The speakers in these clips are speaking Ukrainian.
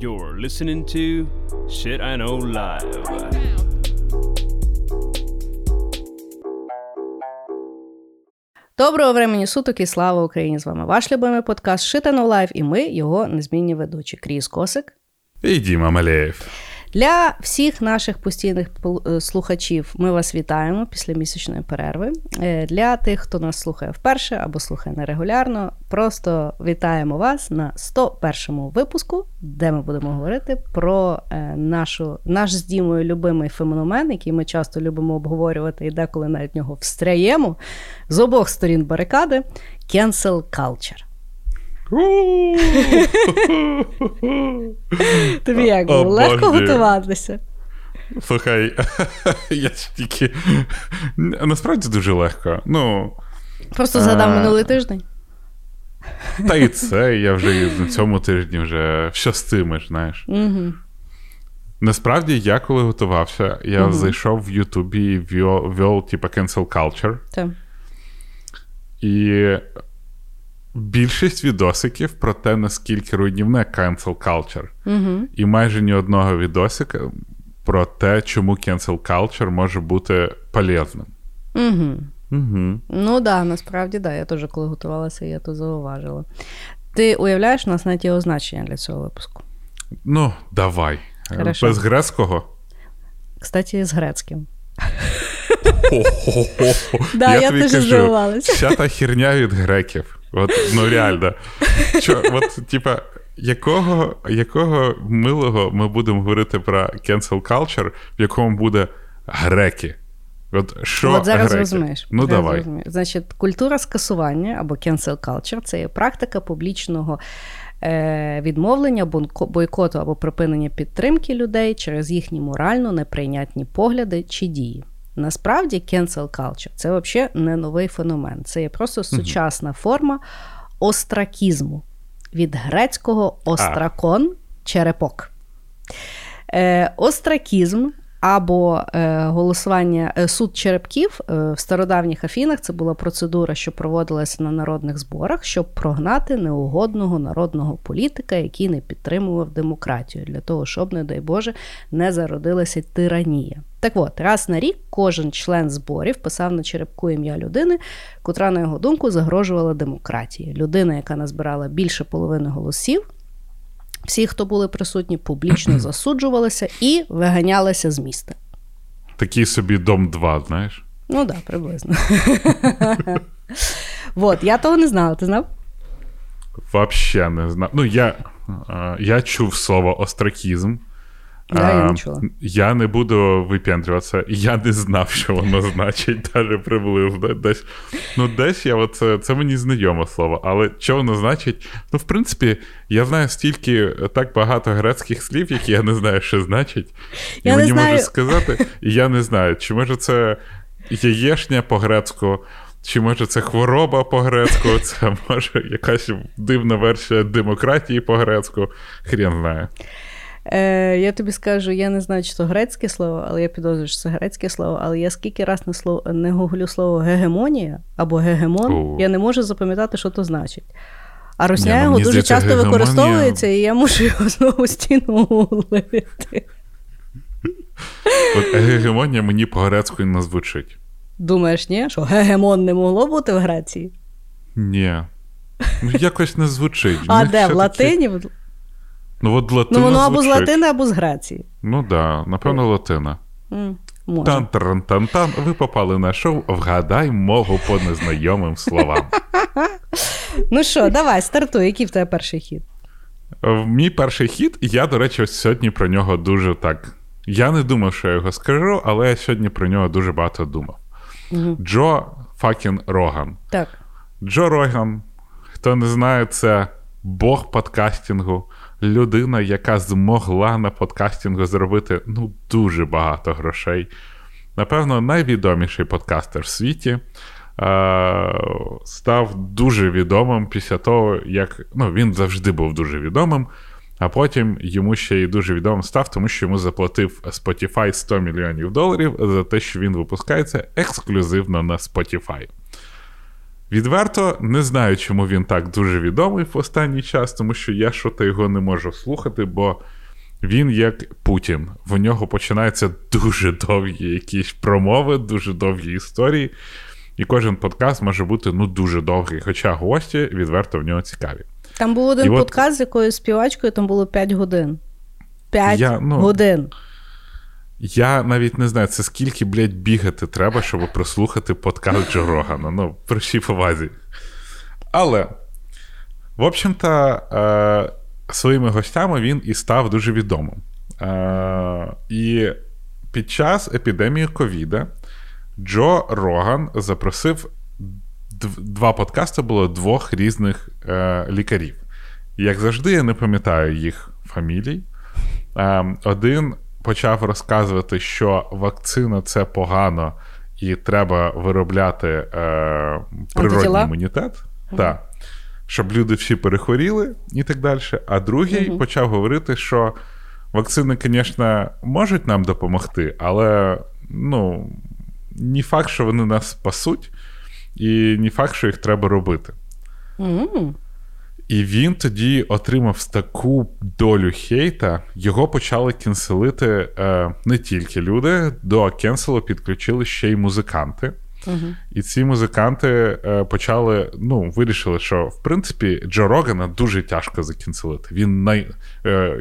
You're listening to Shit I Know Live. Доброго времені суток і слава Україні! З вами ваш любимий подкаст Shit I Know Live, і ми, його незмінні ведучі Кріс Косик. І Діма Малеєв. Для всіх наших постійних е, слухачів ми вас вітаємо після місячної перерви. Е, для тих, хто нас слухає вперше або слухає нерегулярно, просто вітаємо вас на 101-му випуску, де ми будемо говорити про е, нашу, наш з Дімою любимий феномен, який ми часто любимо обговорювати і деколи навіть нього встряємо з обох сторін барикади cancel culture. Тобі як було легко готуватися? Слухай, я тільки насправді дуже легко. Ну, Просто згадав минулий тиждень. Та і це, я вже на цьому тижні вже щастимеш, знаєш. Насправді, я коли готувався, я угу. зайшов в Ютубі і ввел, типа, cancel culture. Так. І більшість відосиків про те, наскільки руйнівне cancel culture. Угу. І майже ні одного відосика про те, чому cancel culture може бути полезним. Угу. Угу. Ну так, да, насправді да. Я теж коли готувалася, я то зауважила. Ти уявляєш, у нас навіть є означення для цього випуску? Ну, давай. Хорошо. Без грецького? Кстати, з грецьким. Я теж здивувалася. Вся та херня від греків. От, Ну реально. Що, от, типа, якого якого милого ми будемо говорити про cancel culture, в якому буде греки? От що От зараз греки? розумієш. Ну, зараз давай. Розумієш. Значить, культура скасування або cancel culture – це є практика публічного е, відмовлення, бойкоту або припинення підтримки людей через їхні морально неприйнятні погляди чи дії. Насправді, cancel culture – це взагалі не новий феномен. Це є просто сучасна форма остракізму від грецького остракон черепок. Е, Остракізм або е, голосування е, суд черепків е, в стародавніх Афінах це була процедура, що проводилася на народних зборах, щоб прогнати неугодного народного політика, який не підтримував демократію, для того, щоб, не дай Боже, не зародилася тиранія. Так от, раз на рік кожен член зборів писав на черепку ім'я людини, котра, на його думку, загрожувала демократії. Людина, яка назбирала більше половини голосів. Всі, хто були присутні, публічно засуджувалися і виганялися з міста. Такий собі дом 2, знаєш? Ну так, да, приблизно. Вот, я того не знала, ти знав? Вообще не знав. Ну, я я чув слово остракізм. Да, я чула. Я не буду випендрюватися. Я не знав, що воно значить, навіть приблизно. Десь ну, десь я оце, це мені знайоме слово. Але що воно значить? Ну, в принципі, я знаю стільки так багато грецьких слів, які я не знаю, що значить. І я мені можуть сказати, і я не знаю, чи може це яєшня по-грецьку. Чи може це хвороба по-грецьку, це може якась дивна версія демократії по-грецьку, хрен знає. Е, Я тобі скажу, я не знаю, чи це грецьке слово, але я підозрюю, що це грецьке слово, але я скільки раз не слово не гуглю слово гегемонія або гегемон, О. я не можу запам'ятати, що то значить. А русня ну, його дуже здається, часто гегемонія... використовується, і я можу його знову стіну гуглити. От гегемонія мені по-грецьку не звучить. Думаєш, ні? Що гегемон не могло бути в Греції? Ні. Ну, якось не звучить. А де? В латині? Ну, от латина Ну, воно або з латини, або з Греції. Ну так, да, напевно, латина. Тан-таран-тан-тан, ви попали на шоу Вгадай мову по незнайомим словам. Ну що, давай, стартуй, який в тебе перший хід? Мій перший хід, я, до речі, сьогодні про нього дуже так. Я не думав, що я його скажу, але я сьогодні про нього дуже багато думав. Угу. Джо Fucking Роган. Так. Джо Роган, хто не знає, це Бог подкастингу людина, яка змогла на подкастингу зробити ну, дуже багато грошей. Напевно, найвідоміший подкастер в світі. Став дуже відомим після того, як ну, він завжди був дуже відомим, а потім йому ще й дуже відомим став, тому що йому заплатив Spotify 100 мільйонів доларів за те, що він випускається ексклюзивно на Spotify. Відверто не знаю, чому він так дуже відомий в останній час, тому що я що то його не можу слухати, бо він як Путін. В нього починаються дуже довгі якісь промови, дуже довгі історії. І кожен подкаст може бути ну дуже довгий, хоча гості відверто в нього цікаві. Там був один І от- з якоюсь співачкою, там було 5 годин. 5 Я, ну, годин. Я навіть не знаю, це скільки, блядь, бігати треба, щоб прослухати подкаст Джо Рогана. Ну, при всій повазі. Але, в общем-то, е, своїми гостями він і став дуже відомим. Е, і під час епідемії ковіда Джо Роган запросив два подкасти було двох різних е, лікарів. Як завжди, я не пам'ятаю їх фамілій. Е, один почав розказувати, що вакцина це погано і треба виробляти е, природний Антитіла? імунітет. Так. Щоб люди всі перехворіли і так далі. А другий почав говорити, що вакцини, звісно, можуть нам допомогти, але ну, не факт, що вони нас спасуть, і не факт, що їх треба робити. М. І він тоді отримав таку долю хейта, його почали кенселити е, не тільки люди, до кенселу підключили ще й музиканти. Мгм. І ці музиканти е, почали, ну, вирішили, що в принципі Джо Рогана дуже тяжко закінселити. Він най...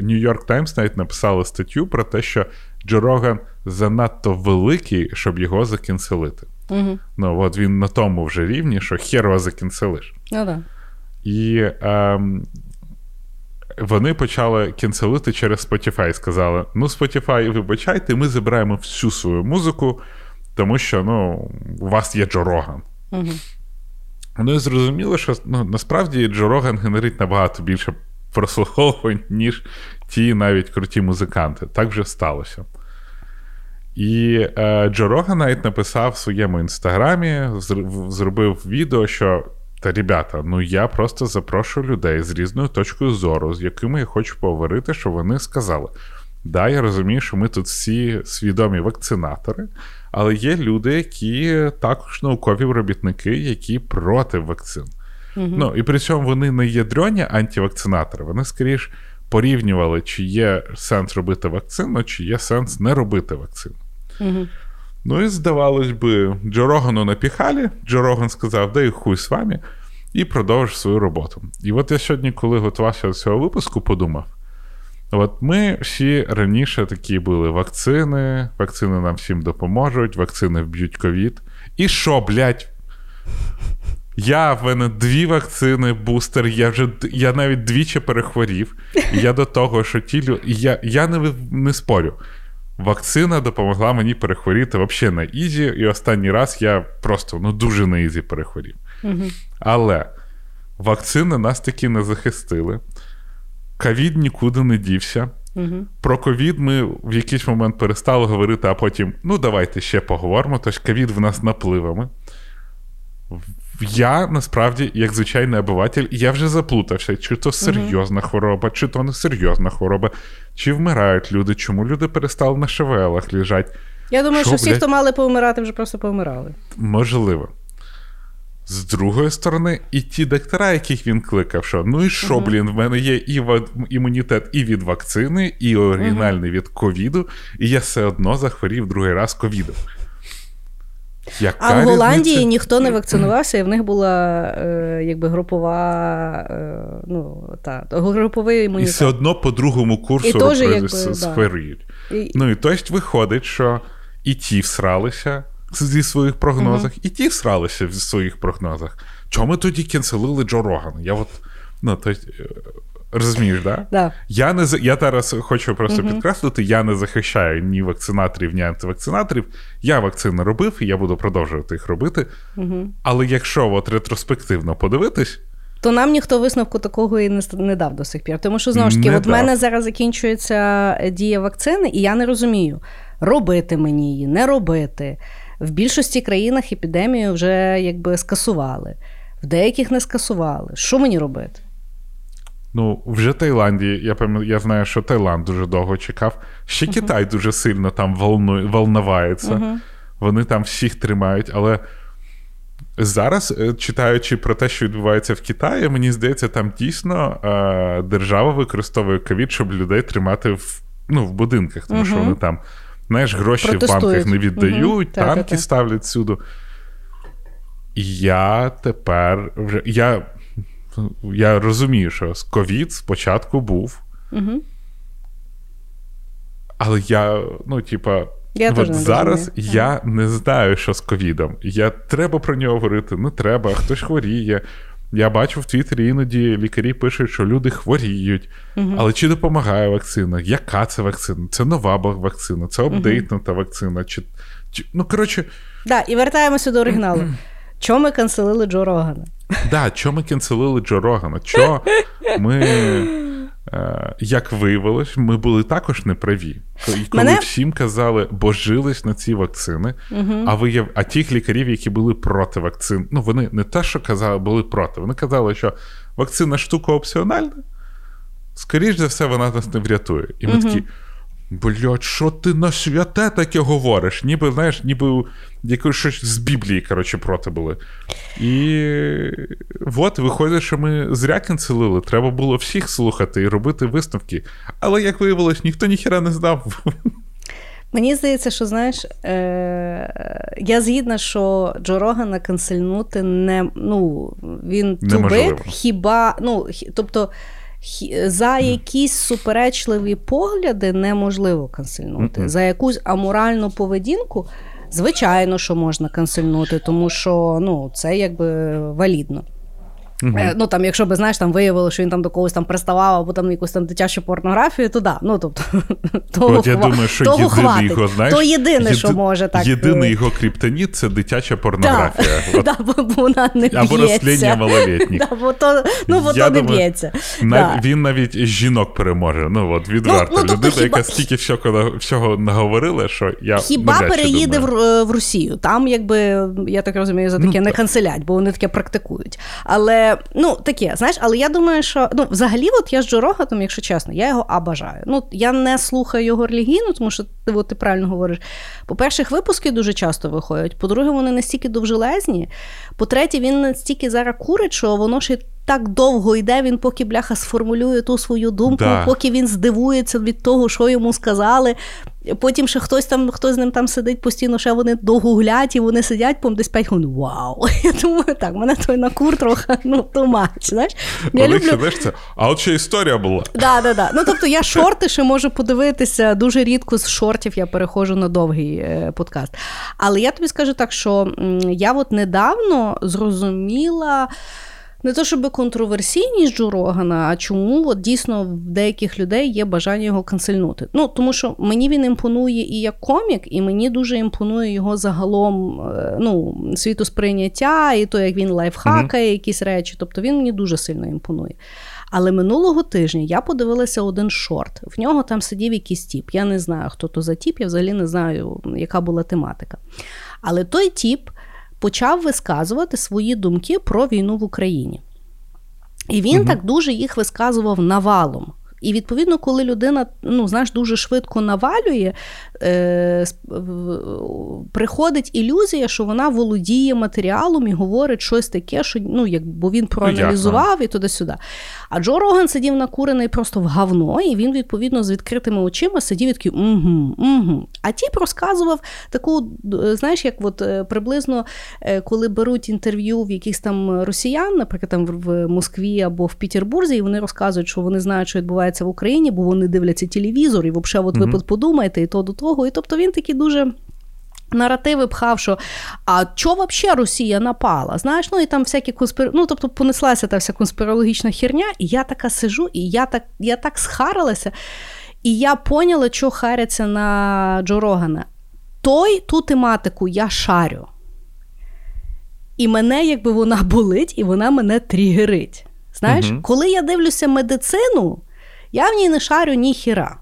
Нью-Йорк Таймс навіть написали статтю про те, що Джо Роган занадто великий, щоб його закінселити. Мгм. Ну, от він на тому вже рівні, що хер його закінселиш. Ну да. І ем, вони почали кінцелити через Spotify. Сказали: ну, Spotify, вибачайте, ми забираємо всю свою музику, тому що ну, у вас є Джо Роган. Мгм. Ну і зрозуміло, що ну, насправді Джо Роган генерить набагато більше прослуховувань, ніж ті навіть круті музиканти. Так вже сталося. І е, Джо Роган навіть написав в своєму інстаграмі, зр- зробив відео, що та ребята, ну я просто запрошую людей з різною точкою зору, з якими я хочу поговорити, що вони сказали. Да, я розумію, що ми тут всі свідомі вакцинатори, але є люди, які також наукові робітники, які проти вакцин. Ну і при цьому вони не ядрені антивакцинатори, вони скоріш порівнювали, чи є сенс робити вакцину, чи є сенс не робити вакцину. Мгм. Ну і здавалось би, Джо Рогану напіхали, Джо Роган сказав, да і хуй з вами, і продовжив свою роботу. І от я сьогодні, коли готувався до цього випуску, подумав: от ми всі раніше такі були вакцини, вакцини нам всім допоможуть, вакцини вб'ють ковід. І що, блядь? Я в мене дві вакцини, бустер, я вже я навіть двічі перехворів. І я до того, що ті лю... і я, я не, не спорю. Вакцина допомогла мені перехворіти взагалі на easy, і останній раз я просто ну, дуже на easy перехворів. Але вакцини нас таки не захистили. Ковід нікуди не дівся. Мгм. Про ковід ми в якийсь момент перестали говорити, а потім, ну, давайте ще поговоримо. Тож ковід в нас напливами. Я насправді, як звичайний обиватель, я вже заплутався, чи то серйозна хвороба, чи то не серйозна хвороба, чи вмирають люди, чому люди перестали на шевелах лежать. Я думаю, Що, що всі, блядь? хто мали повмирати, вже просто повмирали. Можливо. З другої сторони, і ті доктора, яких він кликав, що ну і що, блін, в мене є і ва- імунітет і від вакцини, і оригінальний від ковіду, і я все одно захворів другий раз ковідом. Яка А в Голландії різниця? ніхто не вакцинувався, і в них була е, якби групова, е, ну, та, груповий І все одно по другому курсу І теж, якби, с- да. схворіють. І- Ну і тобто виходить, що і ті всралися зі своїх прогнозах, і ті всралися в своїх прогнозах. Чому ми тоді кенселили Джо Рогана? Я от, ну, тобто, розумієш, да? Да. Я не я зараз хочу просто підкреслити: я не захищаю ні вакцинаторів, ні антивакцинаторів. Я вакцини робив, і я буду продовжувати їх робити. Але якщо от ретроспективно подивитись, То нам ніхто висновку такого і не, дав до сих пір. Тому що знову ж таки, от в мене зараз закінчується е, дія вакцини, і я не розумію, робити мені її, не робити. В більшості країнах епідемію вже якби скасували, в деяких не скасували. Що мені робити? Ну, вже Таїланді, я пам'ятаю, я знаю, що Таїланд дуже довго чекав. Ще Китай дуже сильно там волну, волновається. Вони там всіх тримають, але Зараз, е, читаючи про те, що відбувається в Китаї, мені здається, там дійсно е, держава використовує ковід, щоб людей тримати в ну, в будинках, тому що вони там знаєш, гроші в банках не віддають, танки ставлять всюди. І я тепер вже. Я я розумію, що ковід спочатку був. Угу. Але я, ну, типа, я от зараз розумію. я не знаю, що з ковідом. Я треба про нього говорити, не треба, хтось хворіє. Я бачу в Твіттері іноді лікарі пишуть, що люди хворіють. uh Але чи допомагає вакцина? Яка це вакцина? Це нова вакцина, це апдейтнута uh вакцина. Чи, чи... Ну, коротше. Да, і вертаємося до оригіналу. Чому ми канцелили Джо Рогана? Да, чому ми канцелили Джо Рогана? Чо ми, е, як виявилось, ми були також неправі. Коли Мене... всім казали, бо жились на ці вакцини, угу. а вияв... а тих лікарів, які були проти вакцин, ну вони не те, що казали, були проти. Вони казали, що вакцина штука опціональна, скоріш за все, вона нас не врятує. І ми угу. такі. Блять, що ти на святе таке говориш? Ніби, знаєш, ніби якось щось з Біблії, коротше, проти були. І от, виходить, що ми зря канцелили. Треба було всіх слухати і робити висновки. Але, як виявилось, ніхто ніхіра не знав. Мені здається, що знаєш, е- я згідна, що Джо Рогана канцельнути не ну, він тубик, хіба, ну, хі, за якісь суперечливі погляди неможливо канцельнути. Mm-hmm. За якусь аморальну поведінку, звичайно, що можна канцельнути, тому що ну, це якби валідно. Угу. Ну там, якщо би знаєш, там виявило, що він там до когось там приставав, або там якусь там дитячу порнографію, то да. Ну тобто того, От я хва... думаю, що того хватить. його, знаєш, то єдине, єди... що може так. Єдиний його криптоніт це дитяча порнографія. Да. От. Да, бо вона не Або розслідня малолітніх. Да, бо то, ну, бо то не б'ється. Нав... Він навіть жінок переможе. Ну от відверто. Ну, ну, Людина, хіба... яка стільки всього, всього наговорила, що я хіба переїде в, в Росію. Там, якби я так розумію, за таке ну, не канцелять, бо вони таке практикують. Але ну, таке, знаєш, але я думаю, що ну, взагалі, от я з Джо Рогатом, якщо чесно, я його обажаю. Ну, я не слухаю його релігійну, тому що ти, от, ти правильно говориш. По-перше, випуски дуже часто виходять. По-друге, вони настільки довжелезні. По-третє, він настільки зараз курить, що воно ще так довго йде, він поки бляха сформулює ту свою думку, да. поки він здивується від того, що йому сказали. Потім ще хтось там, хтось з ним там сидить постійно, ще вони догуглять, і вони сидять, по десь 5 хвилин. Вау! Я думаю, так, мене той на кур трохи ну, тумач. знаєш. Я люблю... це, А от ще історія була. Да, да, да. Ну, тобто я шорти ще можу подивитися. Дуже рідко з шортів я переходжу на довгий е, подкаст. Але я тобі скажу так, що я от недавно зрозуміла не то, щоб контроверсійність Джо Рогана, а чому от дійсно в деяких людей є бажання його канцельнути. Ну, тому що мені він імпонує і як комік, і мені дуже імпонує його загалом е, ну, світосприйняття, і то, як він лайфхакає mm-hmm. якісь речі. Тобто він мені дуже сильно імпонує. Але минулого тижня я подивилася один шорт. В нього там сидів якийсь тіп. Я не знаю, хто то за тіп, я взагалі не знаю, яка була тематика. Але той тіп почав висказувати свої думки про війну в Україні. І він угу. так дуже їх висказував навалом. І відповідно, коли людина ну, знаєш, дуже швидко навалює, е, приходить ілюзія, що вона володіє матеріалом і говорить щось таке, що ну, як, бо він проаналізував ну, і туди-сюди. А Джо Роган сидів накурений просто в говно, і він, відповідно, з відкритими очима сидів і такий угу, угу. А тіп розказував таку, знаєш, як от е, приблизно е, коли беруть інтерв'ю в якихось там росіян, наприклад, там в Москві або в Петербурзі, і вони розказують, що вони знають, що відбувається в Україні, бо вони дивляться телевізор, і взагалі, от ви подумаєте, і то до того. І тобто він такий дуже. Наративи пхав, що а чого взагалі Росія напала? Знаєш, ну і там всякі конспір... ну, тобто понеслася та вся конспірологічна херня, і я така сижу, і я так я так схарилася, і я поняла, що харяться на Джо Рогана. Той ту тематику я шарю. І мене, якби вона болить, і вона мене тригерить. Знаєш, угу. коли я дивлюся медицину, я в ній не шарю ні хіра.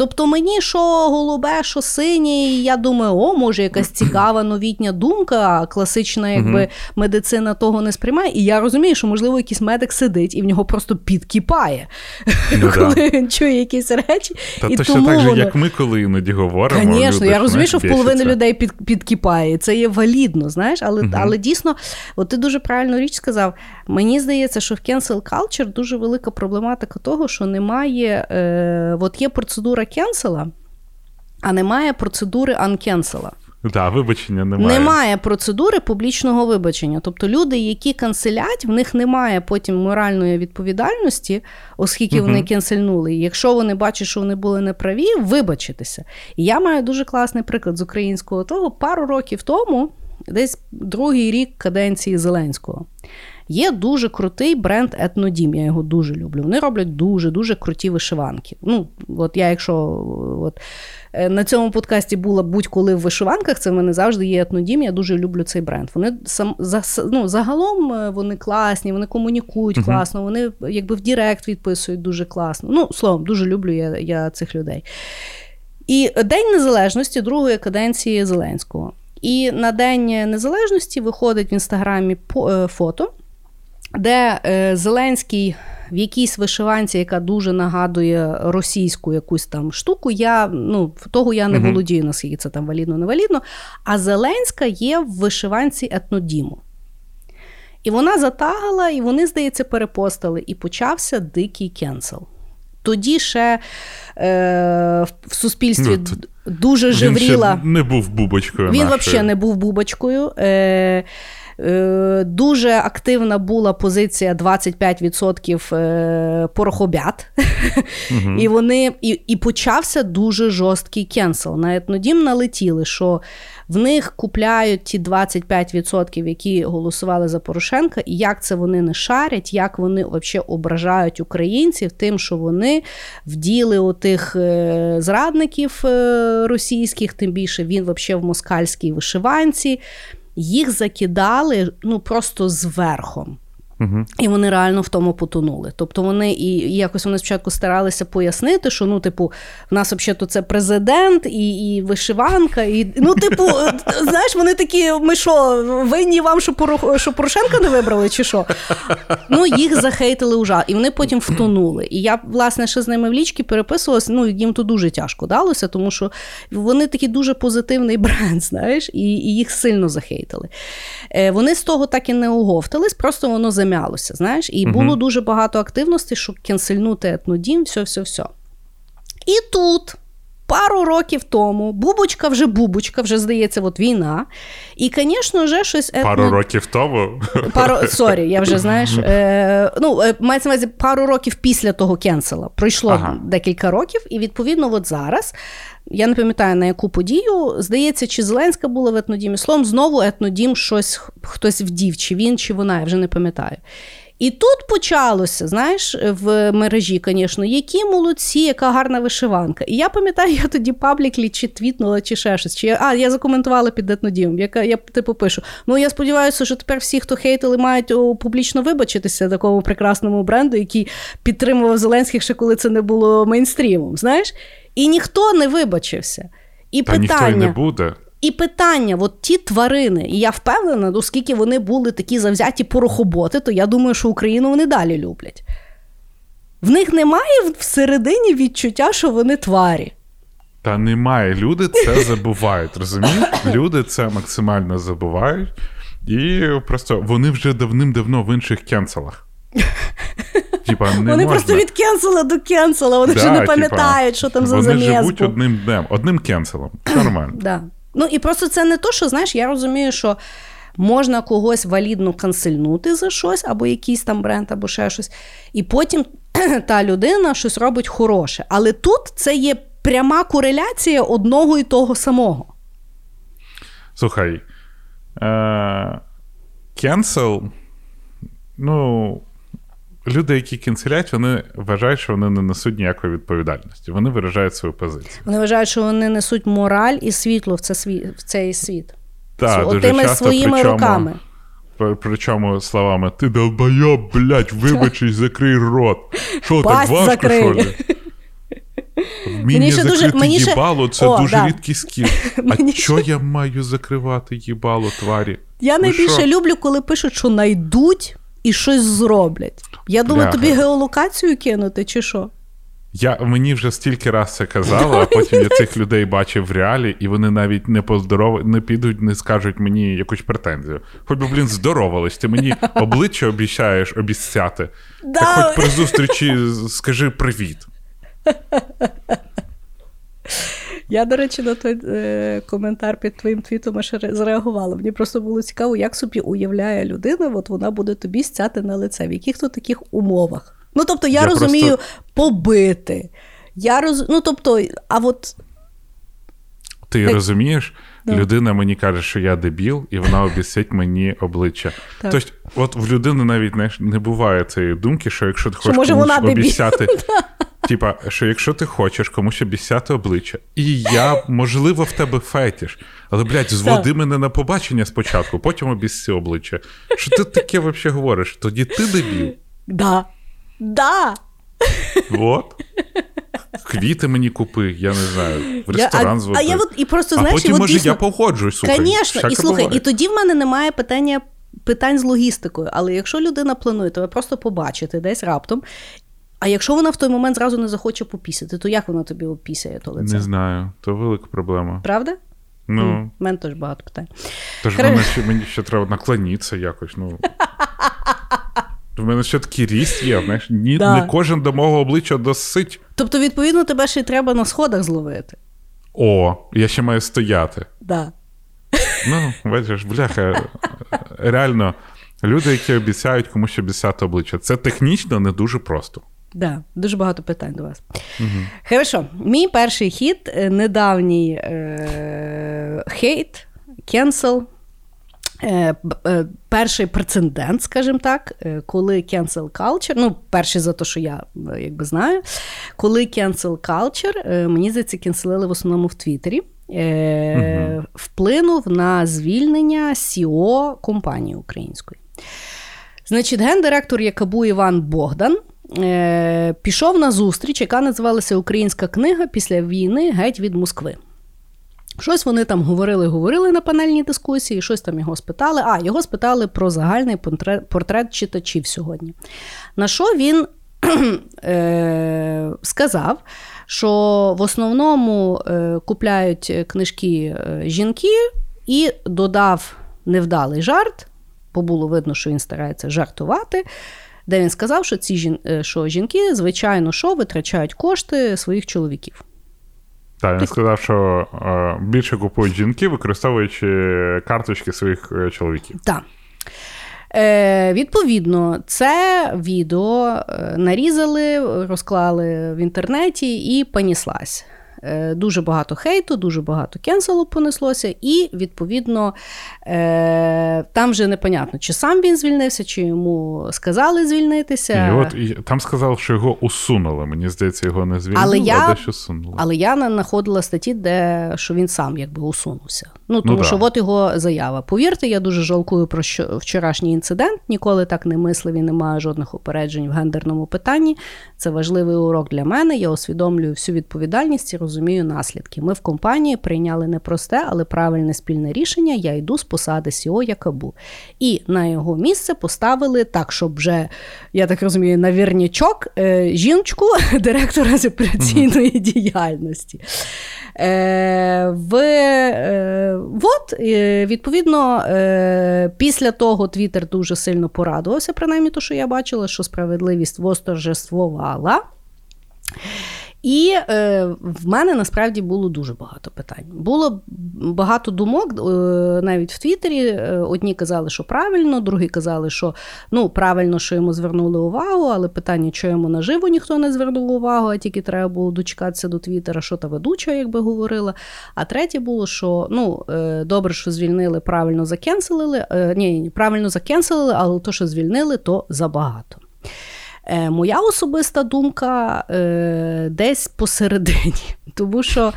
Тобто мені що голубе, що синє, і я думаю, о, може, якась цікава новітня думка, класична якби медицина того не сприймає. І я розумію, що, можливо, якийсь медик сидить і в нього просто підкіпає, Ну, коли да. він чує якісь речі. Та і точно тому так же, воно... як ми, коли іноді говоримо. Звісно, я розумію, що в половини людей під, підкіпає. Це є валідно, знаєш, але, але дійсно, от ти дуже правильну річ сказав. Мені здається, що в cancel culture дуже велика проблематика того, що немає. Е, от є процедура кенсела, а немає процедури анкенсела. Да, вибачення немає. Немає процедури публічного вибачення. Тобто люди, які канцелять, в них немає потім моральної відповідальності, оскільки вони кенсельнули. І якщо вони бачать, що вони були неправі, вибачитися. І я маю дуже класний приклад з українського того. Пару років тому, десь другий рік каденції Зеленського. Є дуже крутий бренд Етнодім. Я його дуже люблю. Вони роблять дуже-дуже круті вишиванки. Ну, от я, якщо от, е, на цьому подкасті була будь-коли в вишиванках, це в мене завжди є етнодім. Я дуже люблю цей бренд. Вони сам за, ну, загалом е, вони класні, вони комунікують uh-huh. класно, вони якби в Direct відписують дуже класно. Ну, словом, дуже люблю я, я цих людей. І День Незалежності другої каденції Зеленського. І на День Незалежності виходить в інстаграмі фото, де Зеленський в якійсь вишиванці, яка дуже нагадує російську якусь там штуку, я ну, того я не uh-huh. володію, наскільки це там валідно, невалідно. А Зеленська є в вишиванці етнодіму. І вона затагала, і вони, здається, перепостили. І почався дикий cancel. Тоді ще е, в суспільстві ну, дуже жевріла. Він ще не був бубочкою. Він взагалі не був бубочкою. Е, Дуже активна була позиція 25% порохобят. Угу. І вони, і, і почався дуже жорсткий cancel. На етнодім налетіли, що в них купляють ті 25%, які голосували за Порошенка, і як це вони не шарять, як вони взагалі ображають українців тим, що вони вділи отих зрадників російських, тим більше він взагалі в москальській вишиванці їх закидали ну просто зверхом. Угу. І вони реально в тому потонули. Тобто вони і, і якось вони спочатку старалися пояснити, що ну, типу, в нас взагалі це президент і і вишиванка. І, Ну, типу, знаєш, вони такі, ми що, винні вам, що що Порошенка не вибрали, чи що? Ну, їх захейтили ужа, і вони потім втонули. І я, власне, ще з ними в лічки переписувалася. Ну, їм то дуже тяжко далося, тому що вони такий дуже позитивний бренд, знаєш, і, і їх сильно захейтили. Е, Вони з того так і не оговтались, просто воно замінило. М'ялося, знаєш, і було дуже багато активностей, щоб кенсельнути етнодім, все-все-все. І тут, пару років тому, бубочка вже бубочка, вже здається, от війна. І, звісно, вже щось. Етно... Пару років тому. Пару... Sorry, я вже знаєш. Е... Ну, мається на увазі пару років після того кенсела. Пройшло ага. декілька років, і відповідно, от зараз. Я не пам'ятаю на яку подію. Здається, чи Зеленська була в етнодімі. Словом, знову етнодім щось хтось вдів, чи він, чи вона, я вже не пам'ятаю. І тут почалося, знаєш, в мережі, звісно, які молодці, яка гарна вишиванка. І я пам'ятаю, я тоді publicly чи твітнула, чи ще щось. Чи, а, я закоментувала під етнодімом. Яка я типу пишу: ну я сподіваюся, що тепер всі, хто хейтили, мають о, публічно вибачитися такому прекрасному бренду, який підтримував Зеленських ще коли це не було мейнстрімом. Знаєш? І ніхто не вибачився. І Та питання, ніхто й не буде. І питання: от ті тварини, і я впевнена, оскільки вони були такі завзяті порохоботи, то я думаю, що Україну вони далі люблять. В них немає всередині відчуття, що вони тварі. Та немає. Люди це забувають. розумієш? Люди це максимально забувають, і просто вони вже давним-давно в інших кенселах. Типа, не Вони можна. просто від кенсела до кенсела, вони Да, вже не пам'ятають, що там за Вони живуть одним днем, одним кенселом. Нормально. Да. Ну і просто це не то, що знаєш, я розумію, що можна когось валідно канцельнути за щось, або якийсь там бренд, або ще щось, і потім та людина щось робить хороше. Але тут це є пряма кореляція одного і того самого. Слухай, кенсел, ну. Люди, які кенселять, вони вважають, що вони не несуть ніякої відповідальності. Вони виражають свою позицію. Вони вважають, що вони несуть мораль і світло в, це світ, в цей світ. Так, З дуже тими часто, своїми причому, руками. Причому словами ти долбойоб, блядь, вибачись, закрий рот. Що, так важко, закрий. що ли? Вміння ще дуже- мені ще- їбало це О, дуже да. рідкий скіл. А Мені що я маю закривати їбало тварі? Я Ви найбільше що? люблю, коли пишуть, що найдуть і щось зроблять. Я думаю, Бляха. тобі геолокацію кинути, чи що? Я мені вже стільки раз це казали, а потім я цих людей бачив в реалі, і вони навіть не поздоров... не підуть, не скажуть мені якусь претензію. Хоч би, блін, здоровались, ти мені обличчя обіцяєш обіцяти. Да. Так хоч при зустрічі скажи привіт. Я, до речі, на той е, коментар під твоїм твітом аж зреагувала. Мені просто було цікаво, як собі уявляє людина, от вона буде тобі стяти на лице, в яких то таких умовах. Ну, тобто, я, Я розумію, просто- побити. Я роз... Ну, тобто, а от Ти розумієш, Да. людина мені каже, що я дебіл, і вона обіцять мені обличчя. Так. Тобто, от в людини навіть знаєш, не буває цієї думки, що якщо ти хочеш може, комусь обіцяти, типа, що якщо ти хочеш комусь обіцяти обличчя, і я, можливо, в тебе фетіш, але, блядь, зводи мене на побачення спочатку, потім обіцяти обличчя. Що ти таке взагалі говориш? Тоді ти дебіл. да. Да. От. Квіти мені купи, я не знаю, в Я- ресторан а, зводи. а я от і просто а знаєш, потім, і от може, дійсно, я погоджуюсь, слухай. Звісно, і слухай, буває. і тоді в мене немає питання. Питань з логістикою, але якщо людина планує тебе просто побачити десь раптом, а якщо вона в той момент зразу не захоче попісити, то як вона тобі опісяє то лице? Не знаю, то велика проблема. Правда? Ну, В мене теж багато питань. тож Хре- мене ще, мені ще треба наклонитися якось. Ну. В мене ще такий ріст є, знаєш, ні, Да. не кожен до мого обличчя досить. Тобто, відповідно, тебе ще й треба на сходах зловити. О, я ще маю стояти. Да. Ну, бачиш, бляха, реально, люди, які обіцяють комусь обісцяти обличчя, це технічно не дуже просто. Да, дуже багато питань до вас. Хорошо, мій перший хід е, недавній е- хейт, cancel. Е, е, перший прецедент, скажімо так, е, коли cancel culture, ну, перший за те, що я якби знаю, коли cancel culture, мені здається, кенселили в основному в Твіттері, е, вплинув на звільнення CEO компанії української. Значить, гендиректор Якабу Іван Богдан пішов на зустріч, яка називалася Українська книга після війни геть від Москви. Щось вони там говорили, говорили на панельній дискусії, щось там його спитали. А, його спитали про загальний портрет, читачів сьогодні. На що він е, сказав, що в основному е, купляють книжки е, жінки, і додав невдалий жарт, бо було видно, що він старається жартувати. Де він сказав, що ці жін... що жінки, звичайно, що витрачають кошти своїх чоловіків. Так, він сказав, що е, більше купують жінки, використовуючи карточки своїх е, чоловіків. Так. Е, відповідно, це відео е, нарізали, розклали в інтернеті і поніслась. Е, дуже багато хейту, дуже багато кенселу понеслося, і, відповідно, е, там вже непонятно, чи сам він звільнився, чи йому сказали звільнитися. І от і, там сказав, що його усунули. Мені здається, його не звільнили, Але я- а дещо усунули. Але я знаходила статті, де що він сам якби усунувся. Ну тому да. що от його заява. Повірте, я дуже жалкую про що вчорашній інцидент. Ніколи так не мислив і не маю жодних упереджень в гендерному питанні. Це важливий урок для мене. Я усвідомлюю всю відповідальність і розумію наслідки. Ми в компанії прийняли непросте, але правильне спільне рішення. Я йду з посади СІО Якабу. І на його місце поставили так, щоб вже я так розумію, на вірнічок е, жіночку директора з операційної діяльності. Е, в, е, от, е, відповідно, е, після того Твіттер дуже сильно порадувався, принаймні, то, що я бачила, що справедливість восторжествувала. І е, в мене насправді було дуже багато питань. Було багато думок е, навіть в Твіттері. Е, Одні казали, що правильно, другі казали, що ну правильно, що йому звернули увагу, але питання, що йому наживо ніхто не звернув увагу, а тільки треба було дочекатися до Твіттера, що та ведуча, якби говорила. А третє було, що ну е, добре, що звільнили, правильно закенселили. Е, ні, правильно закенселили, але то, що звільнили, то забагато. Е, Моя особиста думка е, десь посередині, тому що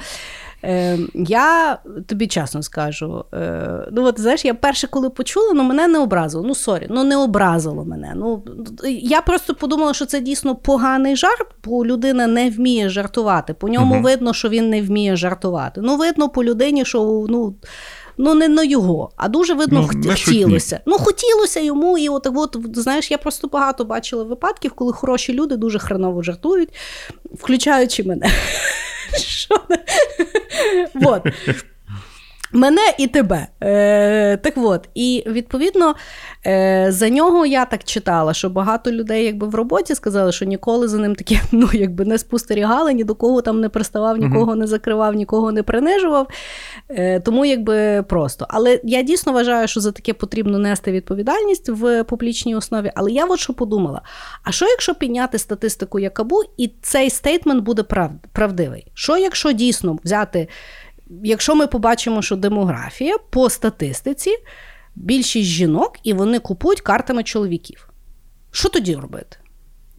Е, Я тобі чесно скажу. Е, Ну, от знаєш, я перше, коли почула, ну мене не образило. Ну, sorry, ну не образило мене. Ну, Я просто подумала, що це дійсно поганий жарт, бо людина не вміє жартувати. По ньому угу. видно, що він не вміє жартувати. Ну, видно по людині, що ну. Ну, не на його, а дуже видно, ну, хотілося. Ну, хотілося йому, і от, от знаєш, я просто багато бачила випадків, коли хороші люди дуже хреново жартують, включаючи мене. Що? Мене і тебе. Е, Так от, і відповідно е, за нього я так читала, що багато людей якби в роботі сказали, що ніколи за ним таке ну, якби не спостерігали, ні до кого там не приставав, нікого не закривав, нікого не принижував. Е, Тому якби просто. Але я дійсно вважаю, що за таке потрібно нести відповідальність в публічній основі. Але я от що подумала: а що якщо підняти статистику Якабу, і цей стейтмент буде прав... правдивий? Що якщо дійсно взяти якщо ми побачимо, що демографія по статистиці більшість жінок і вони купують картами чоловіків. Що тоді робити?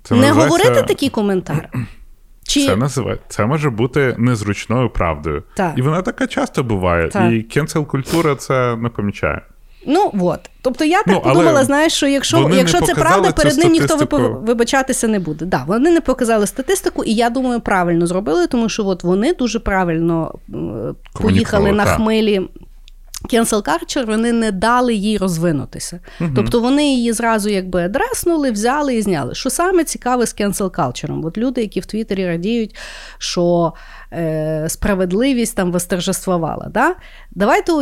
Це Не називається... говорити такі коментари. Чи... Це називає це може бути незручною правдою. Так. І вона така часто буває. Так. І кенсел культура це не помічає. Ну от. Тобто я так ну, подумала, знаєш, що якщо якщо це правда, перед ним ніхто вибачатися не буде. Да, Вони не показали статистику, і я думаю, правильно зробили, тому що от вони дуже правильно поїхали на так. хмилі. Cancel culture, вони не дали їй розвинутися. uh Тобто вони її зразу якби адреснули, взяли і зняли. Що саме цікаве з cancel culture? От люди, які в Твіттері радіють, що е, справедливість там восторжествувала. Да? Давайте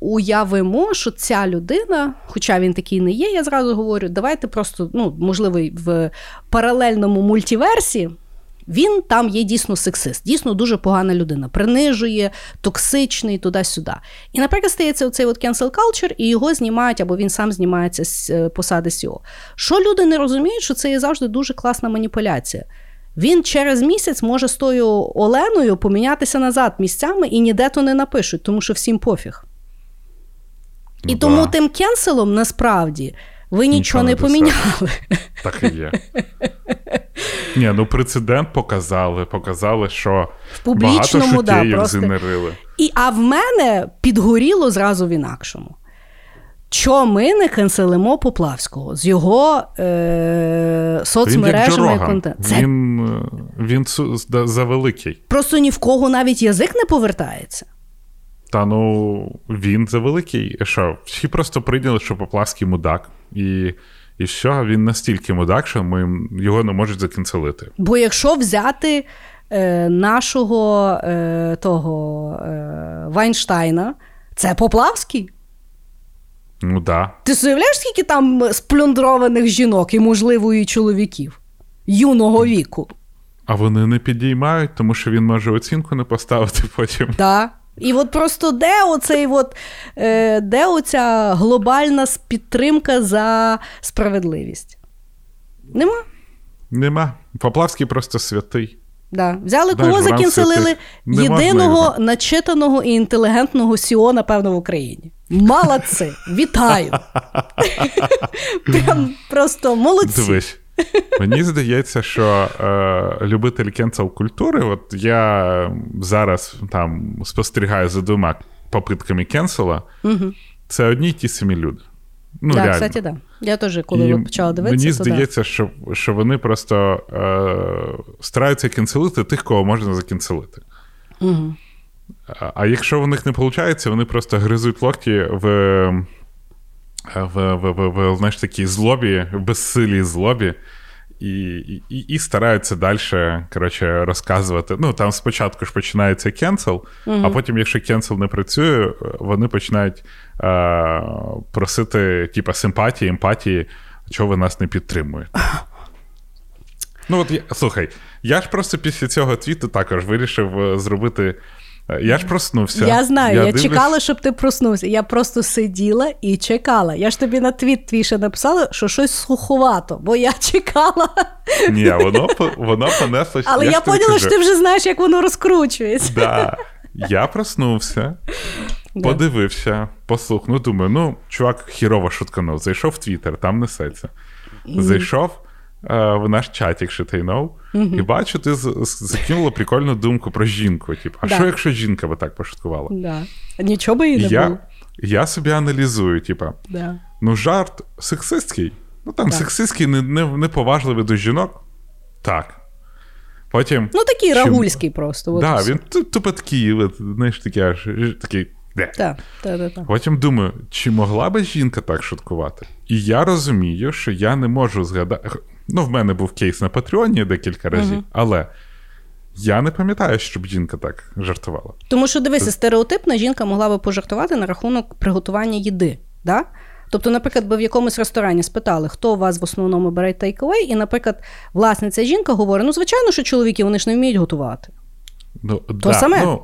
уявимо, що ця людина, хоча він такий не є, я зразу говорю, давайте просто, ну, можливо, в паралельному мультиверсі. Він там є дійсно сексист, дійсно дуже погана людина, принижує, токсичний туди-сюди. І, наприклад, стається оцей от cancel culture, і його знімають, або він сам знімається з е, посади SEO. Що люди не розуміють, що це є завжди дуже класна маніпуляція. Він через місяць може з тою Оленою помінятися назад місцями і ніде то не напишуть, тому що всім пофіг. І ну, тому тим кенселом насправді ви нічого, нічого не поміняли. Так і є. Ні, ну прецедент показали, показали, що в публічному багато да, просто... І а в мене підгоріло зразу в інакшому. Що ми не канцелимо Поплавського з його е, соцмережами і контентом? Це... Він він завеликий. Просто ні в кого навіть язик не повертається. Та ну він завеликий. Що? Всі просто прийняли, що Поплавський мудак. І і що він настільки мудак, що ми його не можуть закінцелити. Бо якщо взяти е, нашого е, того е, Вайнштайна, це Поплавський. Ну да. Ти уявляєш, скільки там сплюндрованих жінок і, можливо, і чоловіків юного віку? А вони не підіймають, тому що він може оцінку не поставити потім. Так. І от просто де оцей от, е, де оця глобальна підтримка за справедливість? Нема? Нема. Поплавський просто святий. Да. Взяли Знаєш, кого закінцелили? Єдиного начитаного і інтелігентного CEO, напевно, в Україні. Молодці! Вітаю! Прям просто молодці. Дивись. Мені здається, що е, любитель cancel культури, от я зараз там спостерігаю за двома попитками кенсела, угу. це одні й ті самі люди. Ну, Так, кстати, да. Я теж, коли і почала дивитися. Мені здається, да. що що вони просто е, стараються кенселити тих, кого можна закенселити. Угу. А, якщо в них не виходить, вони просто гризуть локті в в в, в, в знаєш, такій злобі, безсилій злобі, і і, і стараються далі коротше, розказувати. Ну, там спочатку ж починається cancel, угу. а потім, якщо cancel не працює, вони починають е, просити типу, симпатії, емпатії, чого ви нас не підтримуєте. Ну, от я, слухай, я ж просто після цього твіту також вирішив е, зробити я ж проснувся. Я знаю, я, я дивлюсь... чекала, щоб ти проснувся. Я просто сиділа і чекала. Я ж тобі на твіт твій ще написала, що щось суховато, бо я чекала. Ні, воно воно понеслося. Але я, я поняла, що ти вже знаєш, як воно розкручується. Да. Я проснувся, подивився, послухав. Ну, думаю, ну, чувак хірово шутканув. Зайшов в Твіттер, там несеться. Зайшов е, в наш чатік шитайнов. І бачу, ти закинула прикольну думку про жінку. Типу, а Да. що якщо жінка би так пошуткувала? Да. Нічого би і не я, було. я собі аналізую, типа, Да. ну жарт сексистський. Ну там сексистський, не, не, неповажливий до жінок. Так. Потім. Ну такий Чим- рагульський просто. Да, він ту- тупо такий, знаєш, такий аж такий. Де. Так, так, так, так. Потім думаю, чи могла би жінка так шуткувати? І я розумію, що я не можу згадати. Ну, в мене був кейс на Патреоні декілька разів, але я не пам'ятаю, щоб жінка так жартувала. Тому що дивися, стереотипна жінка могла би пожартувати на рахунок приготування їди. Да? Тобто, наприклад, би в якомусь ресторані спитали, хто у вас в основному бере take-away, і, наприклад, власниця жінка говорить: ну, звичайно, що чоловіки вони ж не вміють готувати. Ну, да, саме. Ну,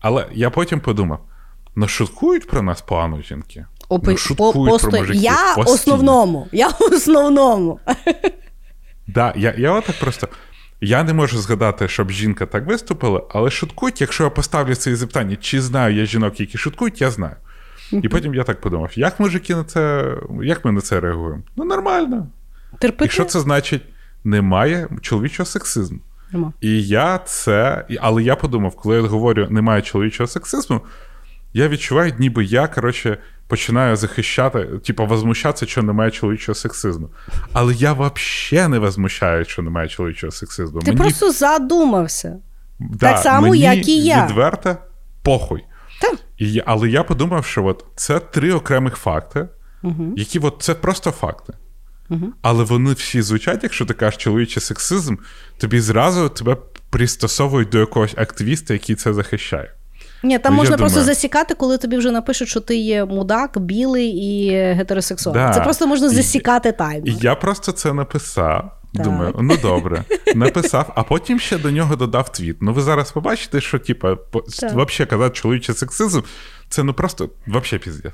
але я потім подумав: ну шуткують про нас погано жінки. Опи- Ну, по, посто- про мужиків Я постійно. основному. Я в основному. Да, я, я отак просто. Я не можу згадати, щоб жінка так виступила, але шуткують, якщо я поставлю це запитання, чи знаю я жінок, які шуткують, я знаю. І потім я так подумав: як мужики на це, як ми на це реагуємо? Ну, нормально. Терпити. І що це значить? Немає чоловічого сексизму. Нема. І я це. Але я подумав, коли я говорю немає чоловічого сексизму, я відчуваю, ніби я, коротше, починаю захищати, типу, возмущатися, що немає чоловічого сексизму. Але я взагалі не возмущаю, що немає чоловічого сексизму. Ти просто задумався. да, так само, мені як і я. Відверто похуй. Так. І, але я подумав, що от це три окремих факти, Угу. які от це просто факти. Угу. Але вони всі звучать, якщо ти кажеш чоловічий сексизм, тобі зразу тебе пристосовують до якогось активіста, який це захищає. Ні, там Ну, можна просто думаю- засікати, коли тобі вже напишуть, що ти є мудак, білий і гетеросексуальний. Да. Це просто можна засікати тайм. Я просто це написав. Так. Думаю, ну добре, написав, а потім ще до нього додав твіт. Ну ви зараз побачите, що типа, взагалі казати чоловічий сексизм, це ну просто взагалі піздець.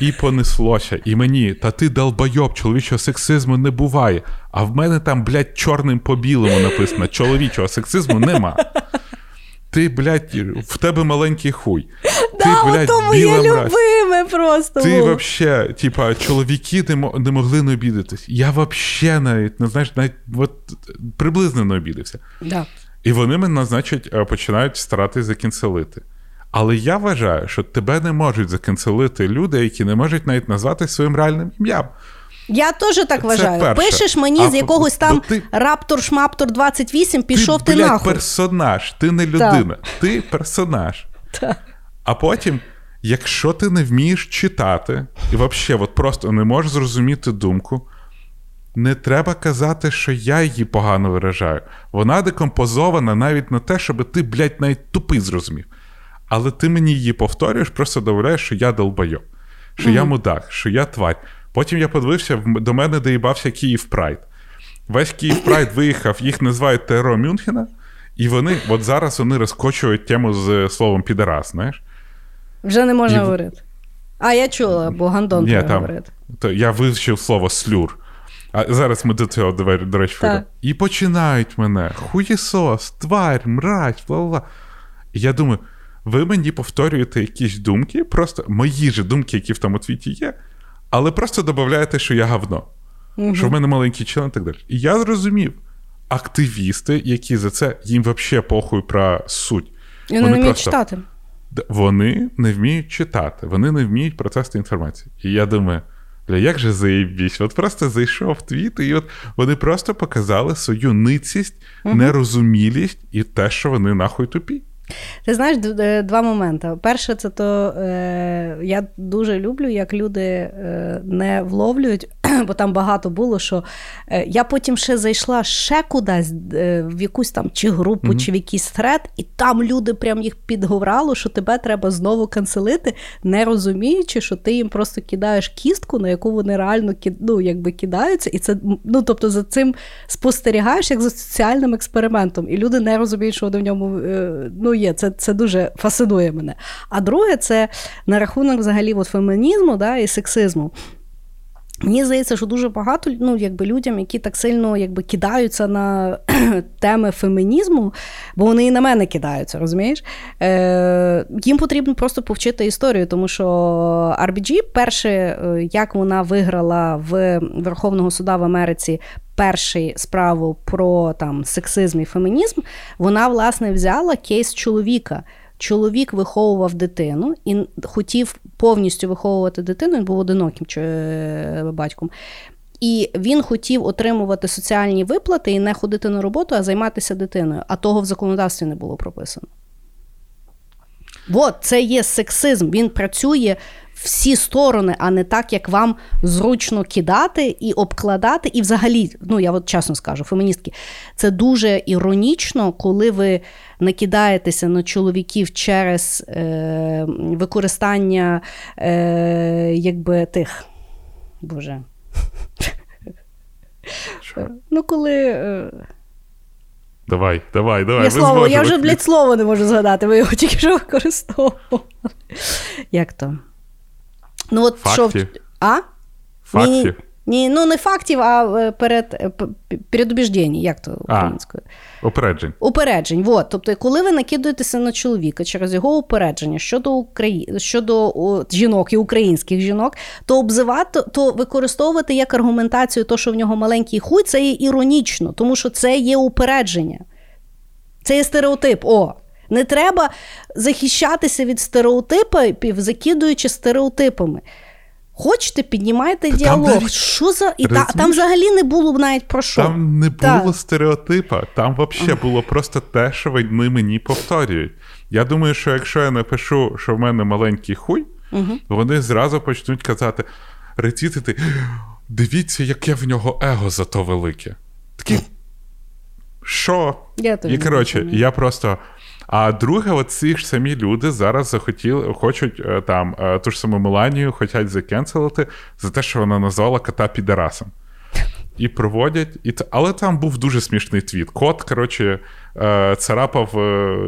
І понеслося, і мені, та ти долбойоб, чоловічого сексизму не буває. А в мене там, блядь, чорним по білому написано: чоловічого сексизму нема. Ти, блядь, в тебе маленький хуй. Ти, Да, блядь, ото моє біла мразь. любиме просто. Ти вообще, типа, чоловіки не, не могли не обідатись. Я вообще навіть, не знаєш, навіть от, приблизно не обідався. Да. І вони мене, значить, е, починають старатись закінцелити. Але я вважаю, що тебе не можуть закінцелити люди, які не можуть навіть назвати своїм реальним ім'ям. Я теж так вважаю. перше. Пишеш мені А з якогось там ти- раптор шмаптор 28, пішов ти, ти, блядь, нахуй. персонаж, ти не людина, ти персонаж. Так. А потім, якщо ти не вмієш читати, і взагалі от просто не можеш зрозуміти думку, не треба казати, що я її погано виражаю. Вона декомпозована навіть на те, щоб ти, блядь, навіть тупий зрозумів. Але ти мені її повторюєш, просто довіряєш, що я долбойоб, що я мудак, що я тварь. Потім я подивився, до мене доїбався Київ Прайд. Весь Київ Прайд виїхав, їх називають ТРО Мюнхена, і вони, от зараз вони розкочують тему з е, словом підарас, знаєш? Вже не можна І говорити. А я чула, бо Гандон Ні, там, говорити. то я вивчив слово слюр. А зараз ми до цього, до речі, Так. І починають мене: хуєсос, тварь, мразь, бла-бла. І я думаю, ви мені повторюєте якісь думки, просто мої ж думки, які в тому твіті є, але просто додаєте, що я говно, що в мене маленький член і так далі. І я зрозумів, активісти, які за це їм взагалі похуй про суть. І вони не вміють просто- читати. Вони не вміють читати, вони не вміють процесити інформацію. І я думаю, бля, як же заєбісь? От просто зайшов в твіт, і от вони просто показали свою ницість, нерозумілість і те, що вони нахуй тупі. Ти знаєш е, два моменти. Перше, це то е, я дуже люблю, як люди е, не вловлюють, бо там багато було, що е, я потім ще зайшла ще кудись е, в якусь там чи групу, Мгм. чи в якийсь трет, і там люди прям їх підговрало, що тебе треба знову канцелити, не розуміючи, що ти їм просто кидаєш кістку, на яку вони реально ну, якби кидаються, і це ну тобто за цим спостерігаєш як за соціальним експериментом, і люди не розуміють, що вони в ньому е, ну, є. Це, це дуже фасcinує мене. А друге, це на рахунок взагалі от фемінізму да, і сексизму. Мені здається, що дуже багато ну, якби, людям, які так сильно якби, кидаються на теми фемінізму, бо вони і на мене кидаються, розумієш? Е, їм потрібно просто повчити історію, тому що RBG, перше, е, як вона виграла в Верховного суда в Америці першу справу про там сексизм і фемінізм, вона власне взяла кейс чоловіка. Чоловік виховував дитину і хотів повністю виховувати дитину. Він був одиноким е, батьком. І він хотів отримувати соціальні виплати і не ходити на роботу, а займатися дитиною. А того в законодавстві не було прописано. От, це є сексизм. Він працює всі сторони, а не так, як вам зручно кидати і обкладати. І взагалі, ну я от чесно скажу, феміністки, це дуже іронічно, коли ви накидаєтеся на чоловіків через е, використання е, якби тих. Боже. Що? Ну, коли. Е... Давай, давай, давай. Я слово, я вже, блядь, слово не можу згадати, ви його тільки що використовували. Як то? Ну, от Фактів? Що... А? Фактів? Ні, ну не фактів, а е, перед, е, передубіждень, як то українською? Упереджень. Упереджень. Вот. Тобто, коли ви накидуєтеся на чоловіка через його упередження щодо Украї... щодо о, жінок і українських жінок, то обзивати, то використовувати як аргументацію, то, що в нього маленький хуй, це є іронічно, тому що це є упередження. Це є стереотип. О, не треба захищатися від стереотипів, закидуючи стереотипами. Хочете, піднімайте Та діалог. Там, що за... І та, Там взагалі не було б навіть про що. Там не було так. стереотипа, там взагалі було просто те, що вони мені повторюють. Я думаю, що якщо я напишу, що в мене маленький хуй, угу. вони зразу почнуть казати: рецітити, дивіться, яке в нього его зато велике. Такі. Що? Я І коротше, я просто. А друге, от ці ж самі люди зараз захотіли, хочуть е, там е, ту ж саму Меланію, хочуть закенселити за те, що вона назвала кота підерасом. І проводять, і але там був дуже смішний твіт. Кот, коротше, е, царапав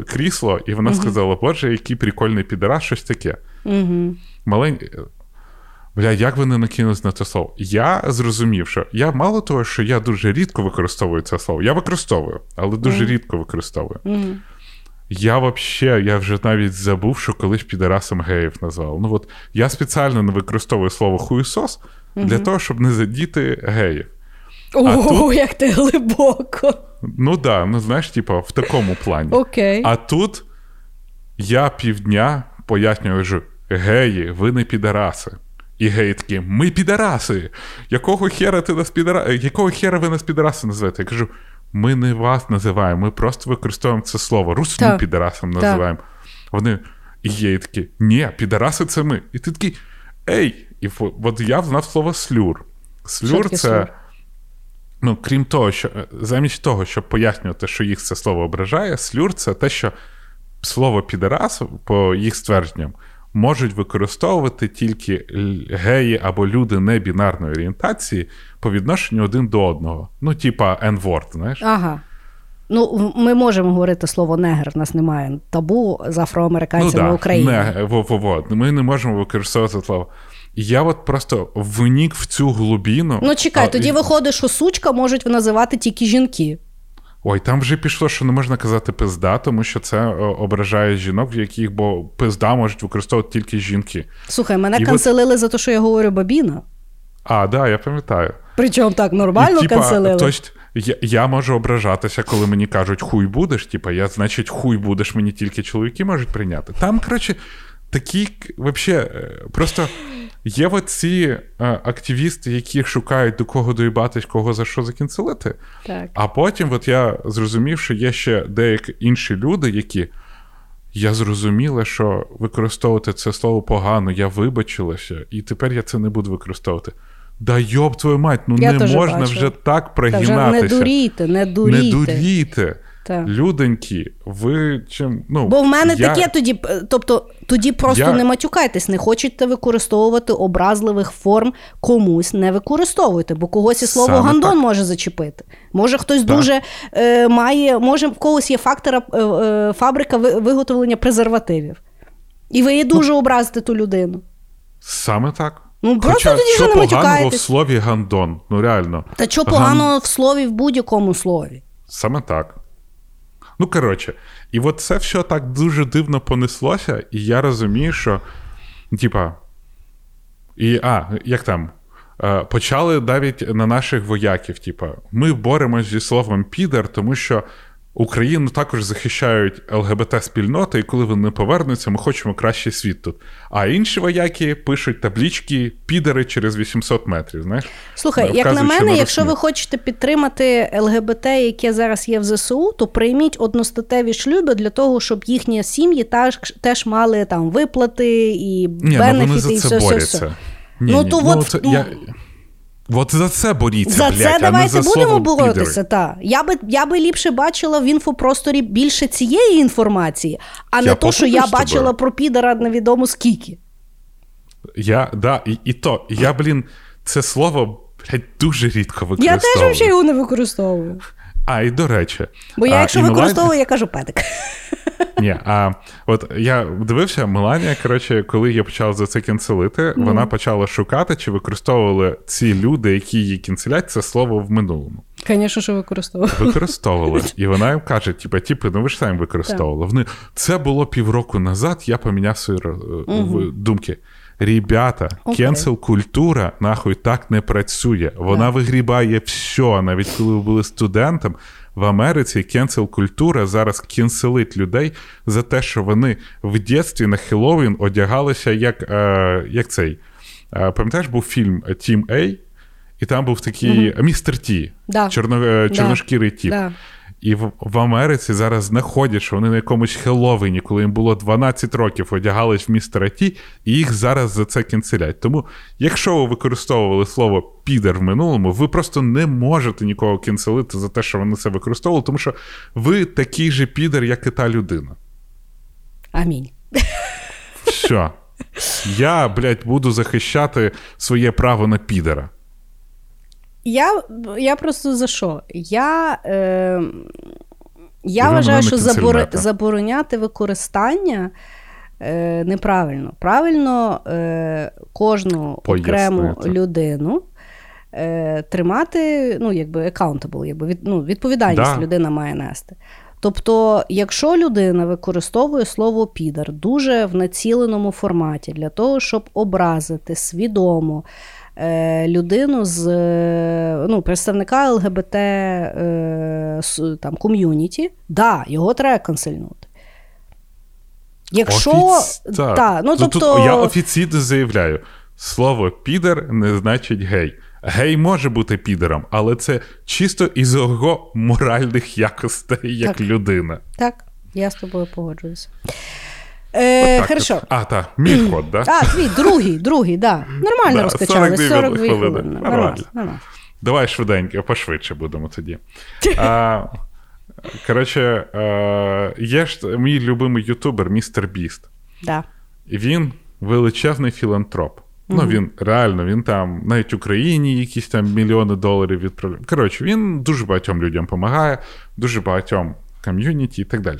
крісло, і вона uh-huh. сказала: Боже, який прикольний підерас, щось таке. Uh-huh. Малень... Бля, як вони накинулись на це слово? Я зрозумів, що я мало того, що я дуже рідко використовую це слово. Я використовую, але дуже uh-huh. рідко використовую. Я вообще, я вже навіть забув, що колись підарасом геїв назвав. Ну от я спеціально не використовую слово хуйсос для того, щоб не задіти геїв. Ого, як ти глибоко. Ну так, да, ну знаєш, типу, в такому плані. Окей. А тут я півдня пояснюю, що геї, ви не підараси. І геї такі, ми підараси. Якого хера ти нас підара... Якого хера ви нас підараси називаєте? Я кажу, ми не вас називаємо, ми просто використовуємо це слово. Русню так. підарасом називаємо. Вони і є такі, ні, підараси це ми. І ти такий, ей! І от я знав слово слюр. Слюр це. Слюр? Ну, крім того, що замість того, щоб пояснювати, що їх це слово ображає, слюр це те, що слово підарас, по їх ствердженням, можуть використовувати тільки геї або люди небінарної орієнтації по відношенню один до одного. Ну, типа N-word, знаєш? Ага. Ну, ми можемо говорити слово негр, у нас немає табу з афроамериканцями ну, да, України. Не, во, во, во. Ми не можемо використовувати слово. я от просто винік в цю глубину. Ну, чекай, а, тоді і... виходить, що сучка можуть називати тільки жінки. Ой, там вже пішло, що не можна казати пизда, тому що це е, ображає жінок, в яких бо пизда можуть використовувати тільки жінки. Слухай, мене І канцелили от... за те, що я говорю бабіна. А, да, я пам'ятаю. Причому так нормально І, канцелили. Тобто, я я можу ображатися, коли мені кажуть хуй будеш. Типа, я, значить, хуй будеш, мені тільки чоловіки можуть прийняти. Там, коротше, такі, взагалі, просто Є оці е, активісти, які шукають до кого доїбатись, кого за що закінцелити. Так. А потім, от я зрозумів, що є ще деякі інші люди, які. Я зрозуміла, що використовувати це слово погано, я вибачилася, і тепер я це не буду використовувати. Да йоб твою мать, ну я не можна бачу. вже так пригинатися. Та вже не дурійте, не дурійте. Не дурійте. Так. Люденькі, ви чим. ну, Бо в мене я... таке тоді, тобто тоді просто я... не матюкайтесь, не хочете використовувати образливих форм комусь, не використовуйте, бо когось і слово Саме гандон так. може зачепити. Може хтось так. дуже е, має, може в когось є фактора е, е, фабрика виготовлення презервативів. І ви її ну, дуже ну, образите ту людину. Саме так. Ну, просто Хоча, тоді що не поганого в слові гандон, ну реально. Та що поганого Ган... в слові в будь-якому слові? Саме так. Ну, коротше, і от це все так дуже дивно понеслося, і я розумію, що, типа, і, а, як там? е, почали навіть на наших вояків. Типа, ми боремось зі словом підер, тому що Україну також захищають ЛГБТ-спільноти, і коли вони повернуться, ми хочемо кращий світ тут. А інші вояки пишуть таблічки підери через 800 метрів. Знаєш, слухай, як на мене, на якщо ви хочете підтримати ЛГБТ, яке зараз є в ЗСУ, то прийміть одностатеві шлюби для того, щоб їхні сім'ї теж, теж мали там виплати і Ні, бенефіти, ну вони за і все, борються. все, все. Ні, ну, ні, то ну, от, це, ну, я... От за це боріться, За блядь, це а давайте не за будемо боротися. Та. Я би я би ліпше бачила в інфопросторі більше цієї інформації, а не то, що я бачила про підера невідомо скільки. Я, да, і, і то, я, блін, це слово, блядь, дуже рідко Я теж взагалі його не використовую. А, і до речі. Бо я, якщо і Меланія- я кажу педик. Ні, а от я дивився, Меланія, коротше, коли я почав за це кінцелити, вона почала шукати, чи використовували ці люди, які її кінцелять, це слово в минулому. Звісно, що використовую. Використовували. І вона їм каже: типа, типи, ну ви ж самі використовували. Вони це було півроку назад, я поміняв свої в- думки. Ребята, кенсел культура нахуй так не працює. Вона Да. вигрібає все. Навіть коли ви були студентом в Америці, cancel культура зараз кенселить людей за те, що вони в дитинстві на Хеллоуін одягалися як, е, як цей. Е, пам'ятаєш, був фільм A-Team, і там був такий містер T, Да. чорно, е, Да. тіп. Да. І в, в Америці зараз знаходять, що вони на якомусь Хеллоуіні, коли їм було 12 років, одягались в містера T, і їх зараз за це кенселять. Тому, якщо ви використовували слово підер в минулому, ви просто не можете нікого кенселити за те, що вони це використовували, тому що ви такий же підер, як і та людина. Амінь. Все. Я, блядь, буду захищати своє право на підера. Я, я просто за що? Я, е, я вважаю, що забор, забороняти використання е, неправильно. Правильно е, кожну окрему людину е, тримати, ну, якби accountable, якби від, ну, відповідальність Да. людина має нести. Тобто, якщо людина використовує слово підар дуже в націленому форматі для того, щоб образити свідомо людину з е, ну, представника ЛГБТ е, там, ком'юніті, да, його треба канцельнути. Якщо Офіц- так. та, ну, тут тобто, я офіційно заявляю: слово підер не значить гей. Гей може бути підером, але це чисто із його моральних якостей як Так. людина. так, я з тобою погоджуюся. Е, Отак хорошо. А, так, мій ход, да? А, твій, другий, другий, да. Нормально Да, розкачали. 42 42 хвилини. хвилини. Нормально. Нормально. нормально. Давай швиденько, пошвидше будемо тоді. А, коротше, е, є ж мій любимий ютубер, містер Біст. Да. Він величезний філантроп. Ну, він реально, він там навіть Україні якісь там мільйони доларів відправляє. Коротше, він дуже багатьом людям допомагає, дуже багатьом ком'юніті і так далі.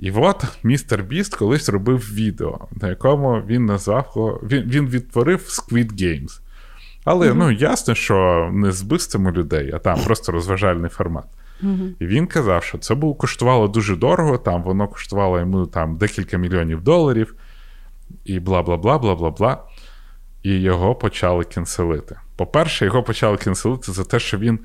І от містер Біст колись робив відео, на якому він назвав його. Він, він відтворив Squid Games. Але ну, ясно, що не з вбивствами людей, а там просто розважальний формат. І він казав, що це було коштувало дуже дорого, там воно коштувало йому там декілька мільйонів доларів, і бла бла бла бла бла бла. І його почали кенселити. По-перше, його почали кенселити за те, що він.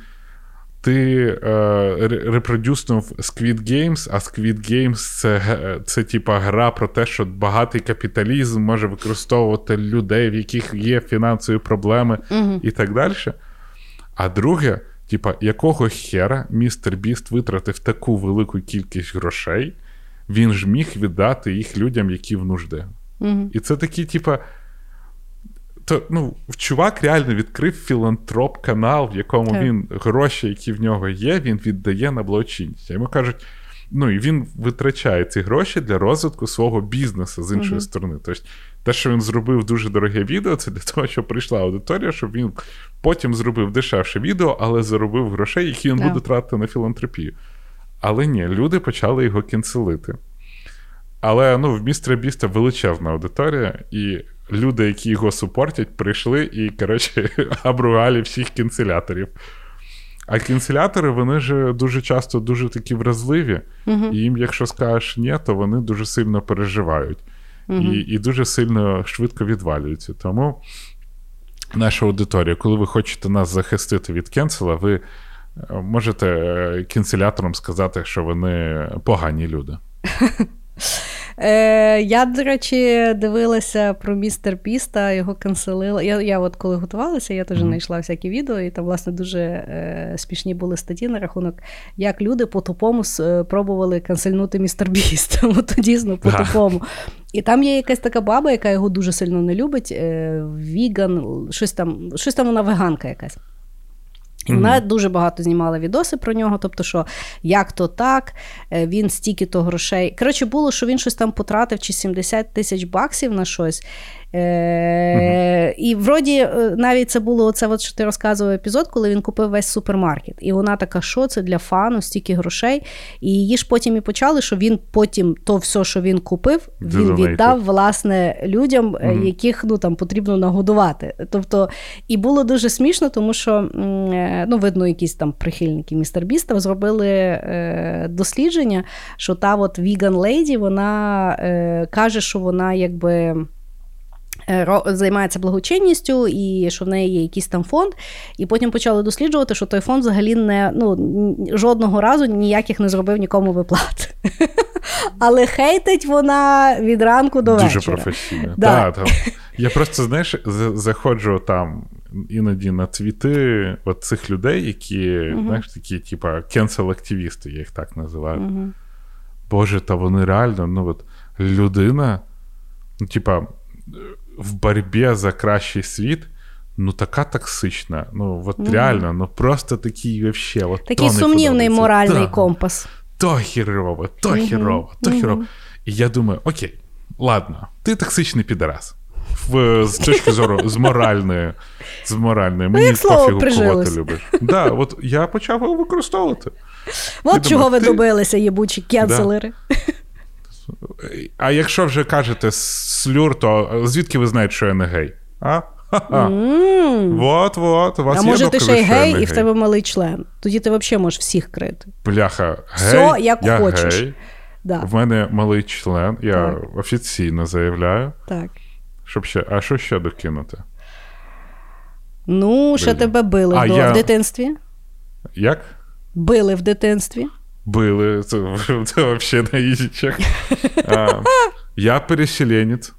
Ти е, reproduce нув Squid Games, а Squid Games це, це типа гра про те, що багатий капіталізм може використовувати людей, в яких є фінансові проблеми і так далі. А друге, типа, якого хера містер Біст витратив таку велику кількість грошей, він ж міг віддати їх людям, які в нужди. Угу. І це такі, типа. То, ну, чувак реально відкрив філантроп канал, в якому Так. він гроші, які в нього є, він віддає на благочинність. Йому кажуть, ну і він витрачає ці гроші для розвитку свого бізнесу з іншої Мгм. сторони. Тобто, те, що він зробив дуже дороге відео, це для того, щоб прийшла аудиторія, щоб він потім зробив дешевше відео, але заробив грошей, які він Так. буде тратити на філантропію. Але ні, люди почали його кінцелити. Але ну, в містера Біста величезна аудиторія, і люди, які його супортять, прийшли і, коротше, обругали всіх кінцеляторів. А кінцелятори, вони ж дуже часто дуже такі вразливі, Угу. і їм, якщо скажеш ні, то вони дуже сильно переживають Угу. і, і дуже сильно швидко відвалюються. Тому наша аудиторія, коли ви хочете нас захистити від кенсела, ви е, можете е, кінцеляторам сказати, що вони погані люди. Е, Я, до речі, дивилася про містер Піста, його канцелила. Я я от коли готувалася, я теж знайшла всякі відео, і там, власне, дуже е, смішні були статті на рахунок, як люди по-тупому е, пробували канцельнути містер Біст. От дійсно по-тупому. І там є якась така баба, яка його дуже сильно не любить. Е, Віган, щось там, щось там вона веганка якась. Вона mm-hmm. дуже багато знімала відоси про нього, тобто, що як то так, е, він стільки то грошей. Коротше, було, що він щось там потратив чи 70 тисяч баксів на щось. Е, І вроді е, навіть це було оце, от, що ти розказував епізод, коли він купив весь супермаркет. І вона така, що це для фану, стільки грошей. І її ж потім і почали, що він потім то все, що він купив, він віддав власне людям, mm яких ну, там потрібно нагодувати. Тобто, і було дуже смішно, тому що е, ну, видно, якісь там прихильники містер Біста зробили е, дослідження, що та от Віган Лейді, вона е, каже, що вона якби. Е, займається благочинністю, і що в неї є якийсь там фонд. І потім почали досліджувати, що той фонд взагалі не ну, жодного разу ніяких не зробив нікому виплат. Але хейтить вона від ранку до вечора. Дуже професійно. Да. Да, Я просто, знаєш, заходжу там іноді на твіти от цих людей, які, uh знаєш, такі, типа, кенсел-активісти, я їх так називаю. uh Боже, та вони реально, ну от людина, ну, типа в борьбі за кращий світ. Ну, така токсична. Ну, от mm реально, ну просто такий вообще. От, Такий сумнівний моральний то, компас. То хірово, то mm-hmm. хірово, то mm-hmm. хірово. І я думаю, окей, ладно, ти токсичний підарас. В, З точки зору з моральної. З моральної. Мені ну, пофігу, кого ти любиш. Да, от Я почав його використовувати. От чого думаю, ви ти... добилися, єбучі кенселери. Да. А якщо вже кажете слюр, то звідки ви знаєте, що я не гей? А? Mm. Вот, вот, у вас А є може ти ще й гей, і в тебе малий член. Тоді ти взагалі можеш всіх крити. Бляха, гей, Все, як я хочеш. Гей. Да. В мене малий член, я так. офіційно заявляю. Так. Щоб ще, А що ще докинути? Ну, ще тебе били а, до, я... в дитинстві. Як? Били в дитинстві били. Це, це взагалі на ізічах. Я переселенець.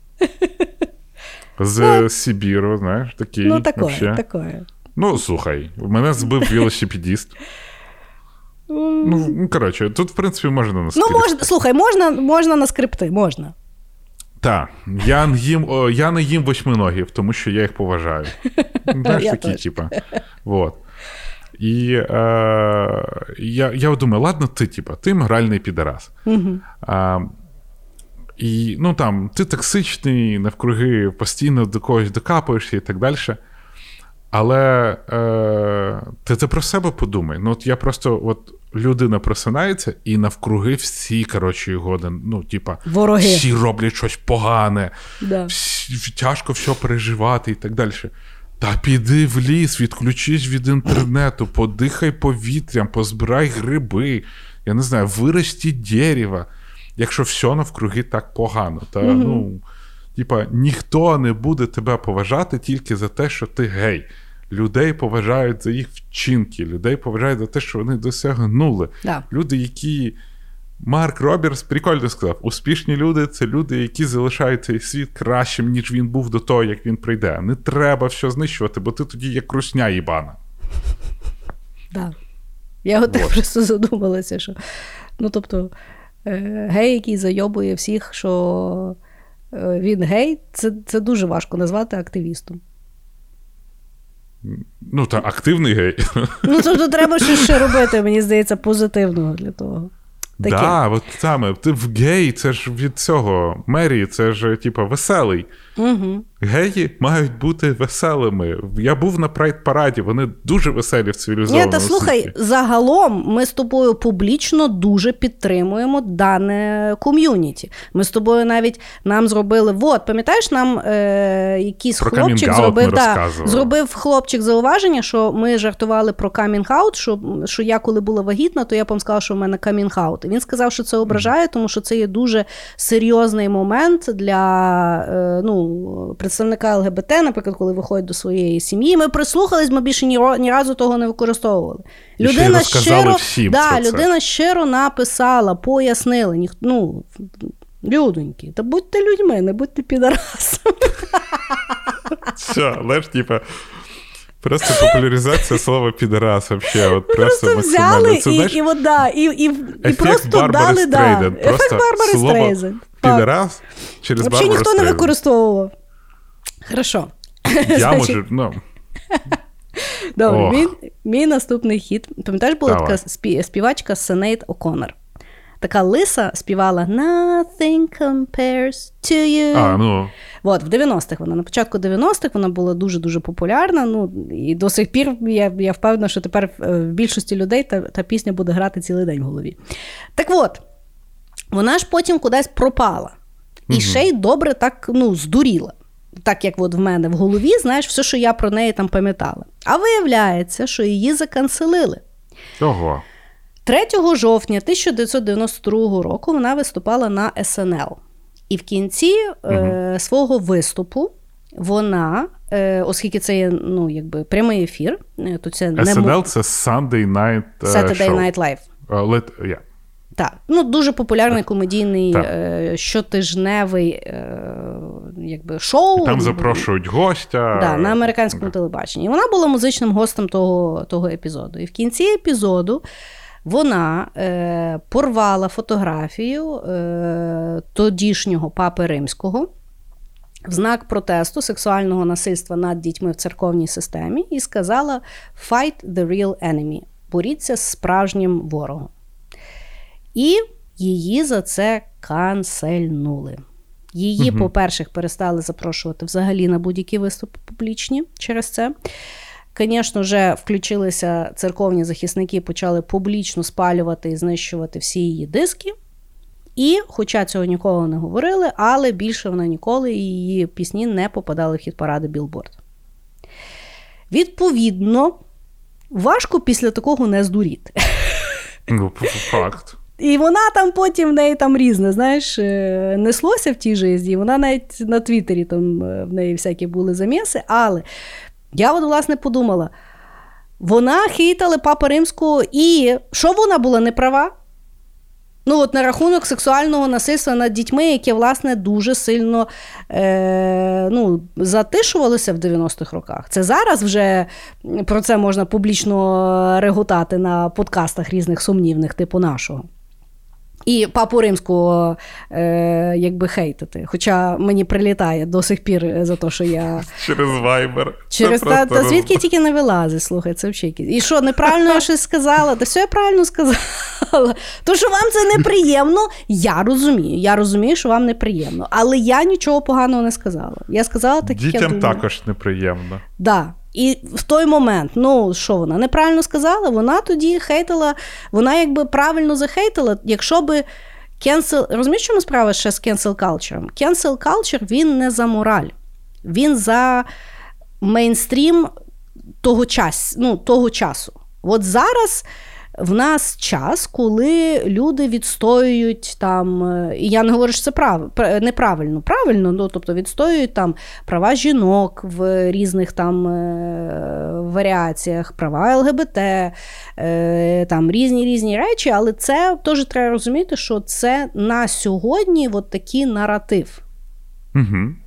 З ну, Сибіру, знаєш, такий. Ну, такое, такое. Ну, слухай, мене збив велосипедіст. Ну, ну, коротше, тут, в принципі, можна на скрипти. Ну, можна, слухай, можна можна на скрипти, можна. Так, я їм, я не їм восьминогів, тому що я їх поважаю. Знаєш, такі, типа. Вот. І е, я я думаю, ладно, ти, типа, ти моральний підарас. Угу. А, І ну там, ти токсичний, навкруги постійно до когось докапуєшся і так далі. Але е, ти це про себе подумай. Ну, от я просто, от людина просинається, і навкруги всі, коротше, його, ну, типа, Вороги. всі роблять щось погане, да. всі, тяжко все переживати і так далі. Та піди в ліс, відключись від інтернету, подихай повітрям, позбирай гриби, я не знаю, вирості дерева, якщо все навкруги так погано. Та, ну, Типа, ніхто не буде тебе поважати тільки за те, що ти гей. Людей поважають за їх вчинки, людей поважають за те, що вони досягнули. Да. Люди, які Марк Робер прикольно сказав: успішні люди це люди, які залишають цей світ кращим, ніж він був до того, як він прийде. Не треба все знищувати, бо ти тоді як русня їбана. Так. Я от так просто задумалася, що. Ну, тобто, е, гей, який зайобує всіх, що е, він гей, це це дуже важко назвати активістом. Ну, та активний гей. Ну, тобто, треба щось ще робити, мені здається, позитивного для того. Так, да, от саме ти в гей, це ж від цього Мері, це ж типа веселий. Угу. Геї мають бути веселими. Я був на прайд-параді, вони дуже веселі в цивілізованому Ні, та слухай, світі. загалом ми з тобою публічно дуже підтримуємо дане ком'юніті. Ми з тобою навіть нам зробили. От, пам'ятаєш, нам е, якийсь про хлопчик зробив да, зробив хлопчик зауваження, що ми жартували про камінг-аут, що що я коли була вагітна, то я вам сказала, що в мене камінг-аут. Він сказав, що це ображає, тому що це є дуже серйозний момент для е, ну, представників представника ЛГБТ, наприклад, коли виходять до своєї сім'ї, ми прислухались, ми більше ні, ні разу того не використовували. І ще Людина щиро, всім да, це. людина щиро написала, пояснила. Ніх, ну, людоньки, та будьте людьми, не будьте підарасами. Все, але ж, типа. Просто популяризація слова підарас вообще. От просто, Просто взяли Це, і, знаєш, і, от, да, і, і, і просто Барбари дали да, Стрейзен. ефект Барбари слово Стрейзен. Так. підарас через Взагалі Барбару ніхто не використовував. Хорошо. Я Значить, можу, ну, Добре, Ох. мій, мій наступний хіт. Пам'ятаєш, була Давай. така спі- співачка Сенейт О'Коннор. Така лиса співала Nothing compares to you. а, ну, От, в 90-х вона, на початку 90-х вона була дуже-дуже популярна. Ну, і до сих пір я, я впевнена, що тепер е, в більшості людей та, та пісня буде грати цілий день в голові. Так от, вона ж потім кудись пропала. І ще й добре так ну, здуріла. Так як от в мене в голові, знаєш, все, що я про неї там пам'ятала. А виявляється, що її заканцелили. ого. 3 жовтня 1992 року вона виступала на СНЛ. І в кінці е, свого виступу вона, е, оскільки це є ну, якби, прямий ефір, е, то це не мо- це Sunday Night е, Saturday Show. Night Live. А, let- yeah. Так, ну дуже популярний комедійний е, щотижневий е, якби, шоу. Там запрошують гостя. Да, на американському телебаченні. І вона була музичним гостем того, того епізоду. І в кінці епізоду вона е, порвала фотографію е, тодішнього папи римського в знак протесту сексуального насильства над дітьми в церковній системі і сказала: Fight the real enemy. Боріться з справжнім ворогом. І її за це канцельнули. Її, по-перше, перестали запрошувати взагалі на будь-які виступи публічні через це. Звісно, вже включилися церковні захисники, почали публічно спалювати і знищувати всі її диски. І, хоча цього ніколи не говорили, але більше вона ніколи її пісні не попадали в хіт-паради Білборд. Відповідно, важко після такого не здуріти. Ну, факт. І вона там потім в неї там різне, знаєш, е, неслося в тій житті. Вона навіть на Твіттері там е, в неї всякі були заміси. Але я от, власне, подумала: вона хейтала папа римського, і що вона була не права? Ну, от на рахунок сексуального насильства над дітьми, яке, власне, дуже сильно е, ну, затишувалося в 90-х роках. Це зараз вже про це можна публічно реготати на подкастах різних сумнівних, типу нашого. І папу римського е, якби хейтити. Хоча мені прилітає до сих пір за те, що я Через Viber. Через Це та, та звідки тільки не вилазить, слухай, це взагалі. І що, неправильно я щось сказала? Та все я правильно сказала. То, що вам це неприємно, я розумію. Я розумію, що вам неприємно. Але я нічого поганого не сказала. Я сказала так, як я Дітям думаю. також неприємно. Да. І в той момент, ну що вона неправильно сказала, вона тоді хейтила, вона якби правильно захейтила, якщо би cancel, розумієш, чому справа ще з cancel culture? Cancel culture, він не за мораль, він за мейнстрім того, час, ну, того часу. От зараз в нас час, коли люди відстоюють там, е, і я не говорю, що це прав, неправильно, правильно, ну, тобто відстоюють там права жінок в різних там е, варіаціях, права ЛГБТ, е, там різні різні речі, але це теж треба розуміти, що це на сьогодні от такий наратив. Угу.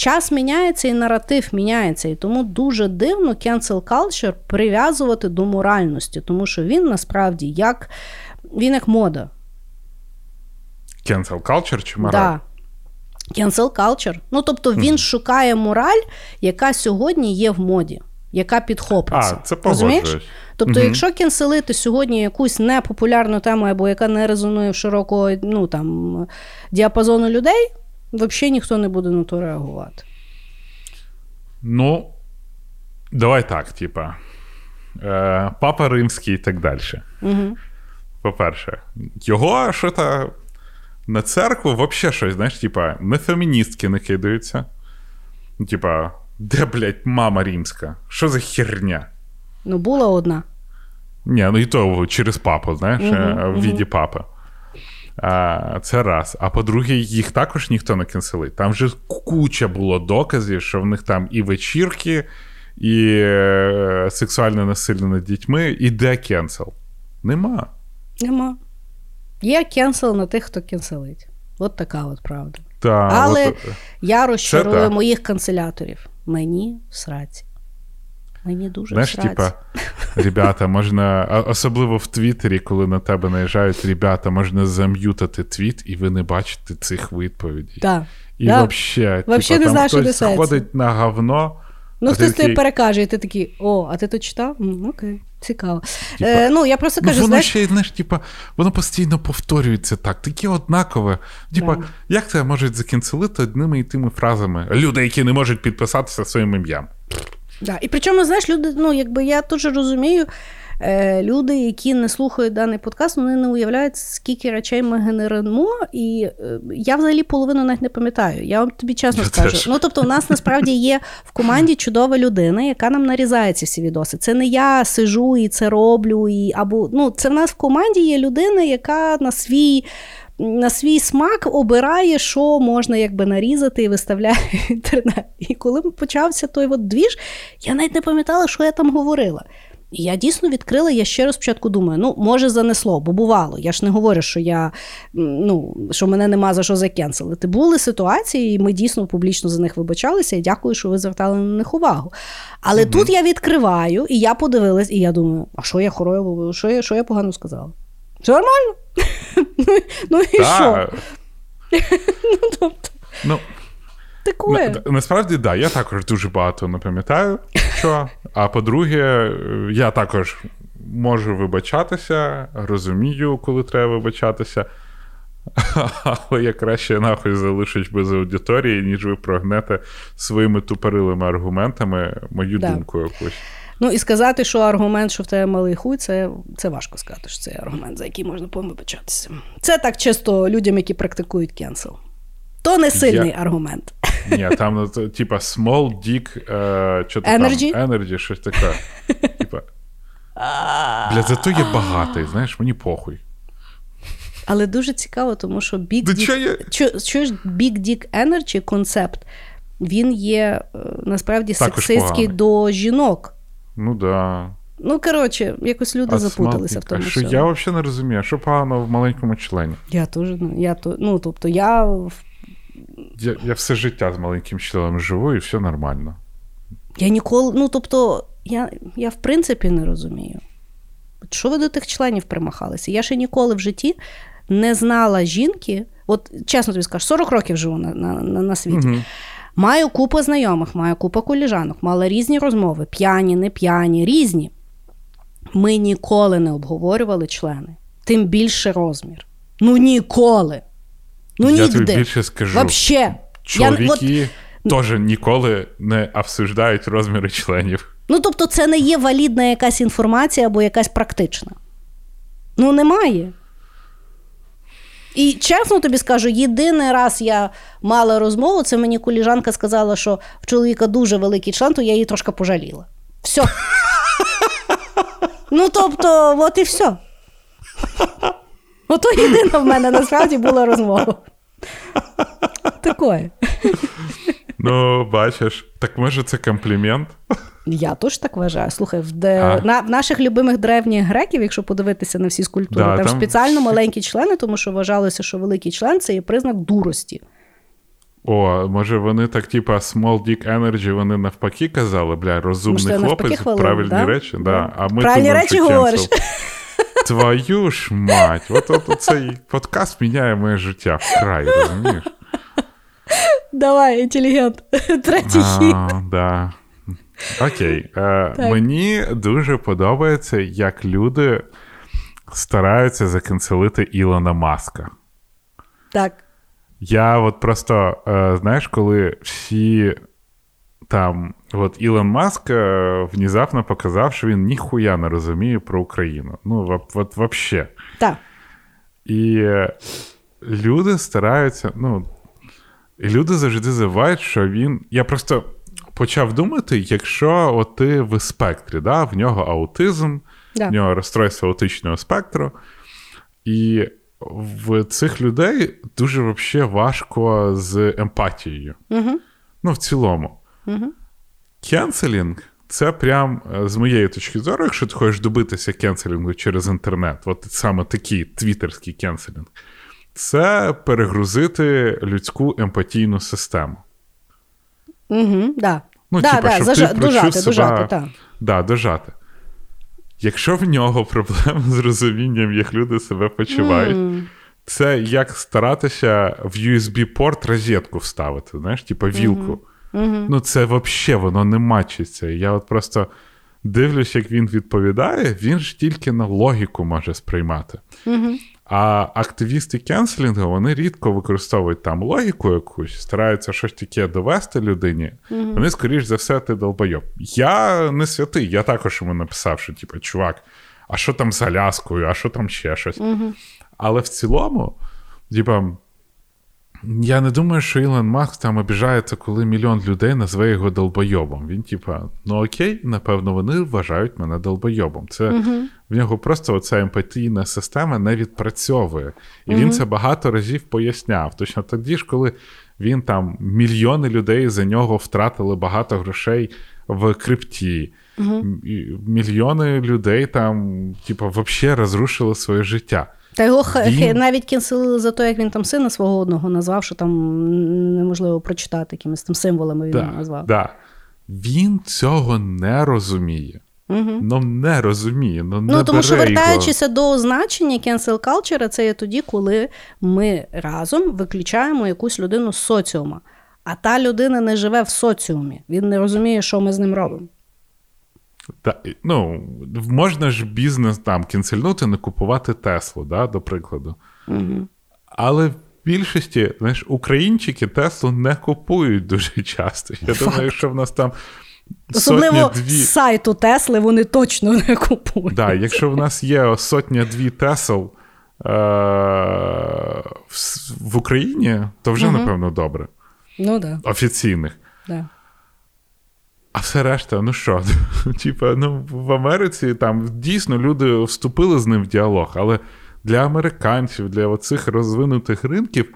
Час міняється і наратив міняється, і тому дуже дивно cancel culture прив'язувати до моральності, тому що він насправді як він як мода. Cancel culture чи мораль? Да. Cancel culture. Ну тобто він шукає мораль, яка сьогодні є в моді, яка підхопиться. А, це Розумієш? Тобто, Мгм. якщо кенселити сьогодні якусь непопулярну тему або яка не резонує в широкого ну, там, діапазону людей, взагалі ніхто не буде на то реагувати. Ну, давай так, типа. Е, Папа Римський і так далі. Угу. По-перше, його що то на церкву взагалі щось, знаєш, типа, не феміністки не кидаються. Ну, Типа, де, блядь, мама римська? Що за херня? Ну, була одна. Ні, ну і то через папу, знаєш, е, в віді папи. А, Це раз. А по-друге, їх також ніхто не кенселить. Там вже куча було доказів, що в них там і вечірки, і е, сексуальне насилля над дітьми, і де cancel? Нема. Нема. Є cancel на тих, хто кенселить. От така от правда. Та, Але от, я розчарую моїх кенселяторів. Мені в сраці. Мені дуже Знаєш, типа, ребята, можна, особливо в Твіттері, коли на тебе наїжджають, ребята, можна зам'ютати твіт, і ви не бачите цих відповідей. Так. І Да. вообще, Вообще типа, не що хтось несеться. ходить на говно. Ну, хтось тобі перекаже, і ти такий, о, а ти то читав? М, окей, цікаво. Типа, е, ну, я просто Ну, воно знаєш, ще знаєш, типа, воно постійно повторюється так, таке однакове. Типа, Да. як це можуть закінцелити одними і тими фразами? Люди, які не можуть підписатися своїм ім'ям. Да. І причому, знаєш, люди, ну якби я теж розумію, е, люди, які не слухають даний подкаст, вони не уявляють, скільки речей ми генеримо. І е, я взагалі половину навіть не пам'ятаю. Я вам тобі чесно Я скажу. теж. Ну тобто, у нас насправді є в команді чудова людина, яка нам нарізає ці всі відоси. Це не я сижу і це роблю, і або ну це в нас в команді є людина, яка на свій. На свій смак обирає, що можна якби нарізати і виставляє в інтернет. І коли почався той от двіж, я навіть не пам'ятала, що я там говорила. І я дійсно відкрила, я ще раз спочатку думаю, ну, може, занесло, бо бувало. Я ж не говорю, що я ну, що мене нема за що закенселити. Були ситуації, і ми дійсно публічно за них вибачалися, і дякую, що ви звертали на них увагу. Але тут я відкриваю, і я подивилась, і я думаю, а що я хорою, що я, що я погано сказала? Все нормально. Ну, ну і що? Ну, тобто, ну, такое. На- Насправді, так, да, я також дуже багато не пам'ятаю, що. А по-друге, я також можу вибачатися, розумію, коли треба вибачатися. Але я краще нахуй залишусь без аудиторії, ніж ви прогнете своїми тупорилими аргументами мою Да. думку якусь. Ну і сказати, що аргумент, що в тебе малий хуй, це, це важко сказати, що це аргумент, за який можна повибачатися. Це так чисто людям, які практикують кенсел. То не сильний Я- аргумент. Ні, там, ну, типа, small dick, е, що Energy? там, energy, щось таке. Типа. Бля, зато я багатий, знаєш, мені похуй. Але дуже цікаво, тому що Big Да Dick, Чу- чуєш, Big Dick Energy концепт, він є е, насправді сексистський до жінок. Ну да. Ну, коротше, якось люди А запуталися в тому. А що всьому. я взагалі не розумію, що погано в маленькому члені. Я теж, ну, я то, ну, тобто, я Я, я все життя з маленьким членом живу і все нормально. Я ніколи, ну тобто, я, я в принципі не розумію. Що ви до тих членів примахалися? Я ще ніколи в житті не знала жінки, от чесно тобі скажу, 40 років живу на, на, на, на світі. Угу. Маю купу знайомих, маю купу коліжанок, мала різні розмови, п'яні, не п'яні, різні. Ми ніколи не обговорювали члени, тим більше розмір. Ну ніколи. Ну я ніде. тобі більше скажу. Вообще. Я, от, Чоловіки теж ніколи не обсуждають розміри членів. Ну, тобто, це не є валідна якась інформація або якась практична. Ну, немає. І чесно тобі скажу, єдиний раз я мала розмову, це мені коліжанка сказала, що в чоловіка дуже великий член, то я її трошки пожаліла. Все. Ну, тобто, от і все. Ото єдина в мене насправді була розмова. Такое. Ну, бачиш, так може це комплімент? Я теж так вважаю. Слухай, в, де, на, в наших любимих древніх греків, якщо подивитися на всі скульптури, Да, там, там спеціально маленькі члени, тому що вважалося, що великий член це є признак дурості. О, може вони так, типа, small dick energy, вони навпаки казали, бля, розумний навпаки хлопець, хвалили, правильні да? речі. Да. Да. А ми Правильні думаємо, речі що говориш. Твою ж мать, от, от, от цей подкаст міняє моє життя вкрай, розумієш? Давай, інтелігент. Третій хід. Да. Окей. Е, мені дуже подобається, як люди стараються заканцелити Ілона Маска. Так. Я от просто, е, знаєш, коли всі там, от Ілон Маск е, внезапно показав, що він ніхуя не розуміє про Україну. Ну, от, вообще. Так. І люди стараються, ну, і люди завжди забувають, що він. Я просто почав думати, якщо от ти в спектрі, да, в нього аутизм, Да. в нього розстройство аутичного спектру, і в цих людей дуже вообще важко з емпатією. Угу. Ну, в цілому. Угу. Кенселінг це прям е, з моєї точки зору, якщо ти хочеш добитися кенселінгу через інтернет, от саме такий твіттерський кенселінг, це перегрузити людську емпатійну систему. Угу, да. Ну, да, типа, да, щоб зажа... ти дожати, прочув дожати, себе- так. Да, дожати. Якщо в нього проблеми з розумінням, як люди себе почувають, М. це як старатися в USB-порт розетку вставити, знаєш, типу вілку. Мгм. Ну, це взагалі воно не мачиться. Я от просто дивлюсь, як він відповідає, він ж тільки на логіку може сприймати. Мгм. А активісти кенселінгу вони рідко використовують там логіку якусь, стараються щось таке довести людині. Вони, скоріш за все, ти долбойоб. Я не святий, я також йому написав, що, типу, чувак, а що там з Аляскою, а що там ще щось. Але в цілому, типа, я не думаю, що Ілон Маск там обіжається, коли мільйон людей назве його долбойобом. Він, типа, ну окей, напевно, вони вважають мене долбойобом. Це в нього просто оця емпатійна система не відпрацьовує. І він це багато разів поясняв. Точно тоді ж, коли він там мільйони людей за нього втратили багато грошей в крипті. І Мільйони людей там, типа, взагалі розрушили своє життя. Та його Він- навіть кінселили за те, як він там сина свого одного назвав, що там неможливо прочитати якимись там символами він Да, назвав. да. Він цього не розуміє. Угу. Ну, не розуміє. Ну, не Ну, тому що бере його. вертаючися до значення cancel culture, це є тоді, коли ми разом виключаємо якусь людину з соціума. А та людина не живе в соціумі. Він не розуміє, що ми з ним робимо. Та, ну, можна ж бізнес там кінцельнути, не купувати Теслу, да, до прикладу. Угу. Але в більшості, знаєш, українчики Теслу не купують дуже часто. Я думаю, що в нас там Особливо з сайту Тесли вони точно не купують. Да, якщо в нас є сотня-дві Тесл е- в, в Україні, то вже, напевно, добре. Ну. Да, Офіційних. да. А все решта, ну що? Типа, ну в Америці там дійсно люди вступили з ним в діалог, але для американців, для оцих розвинутих ринків,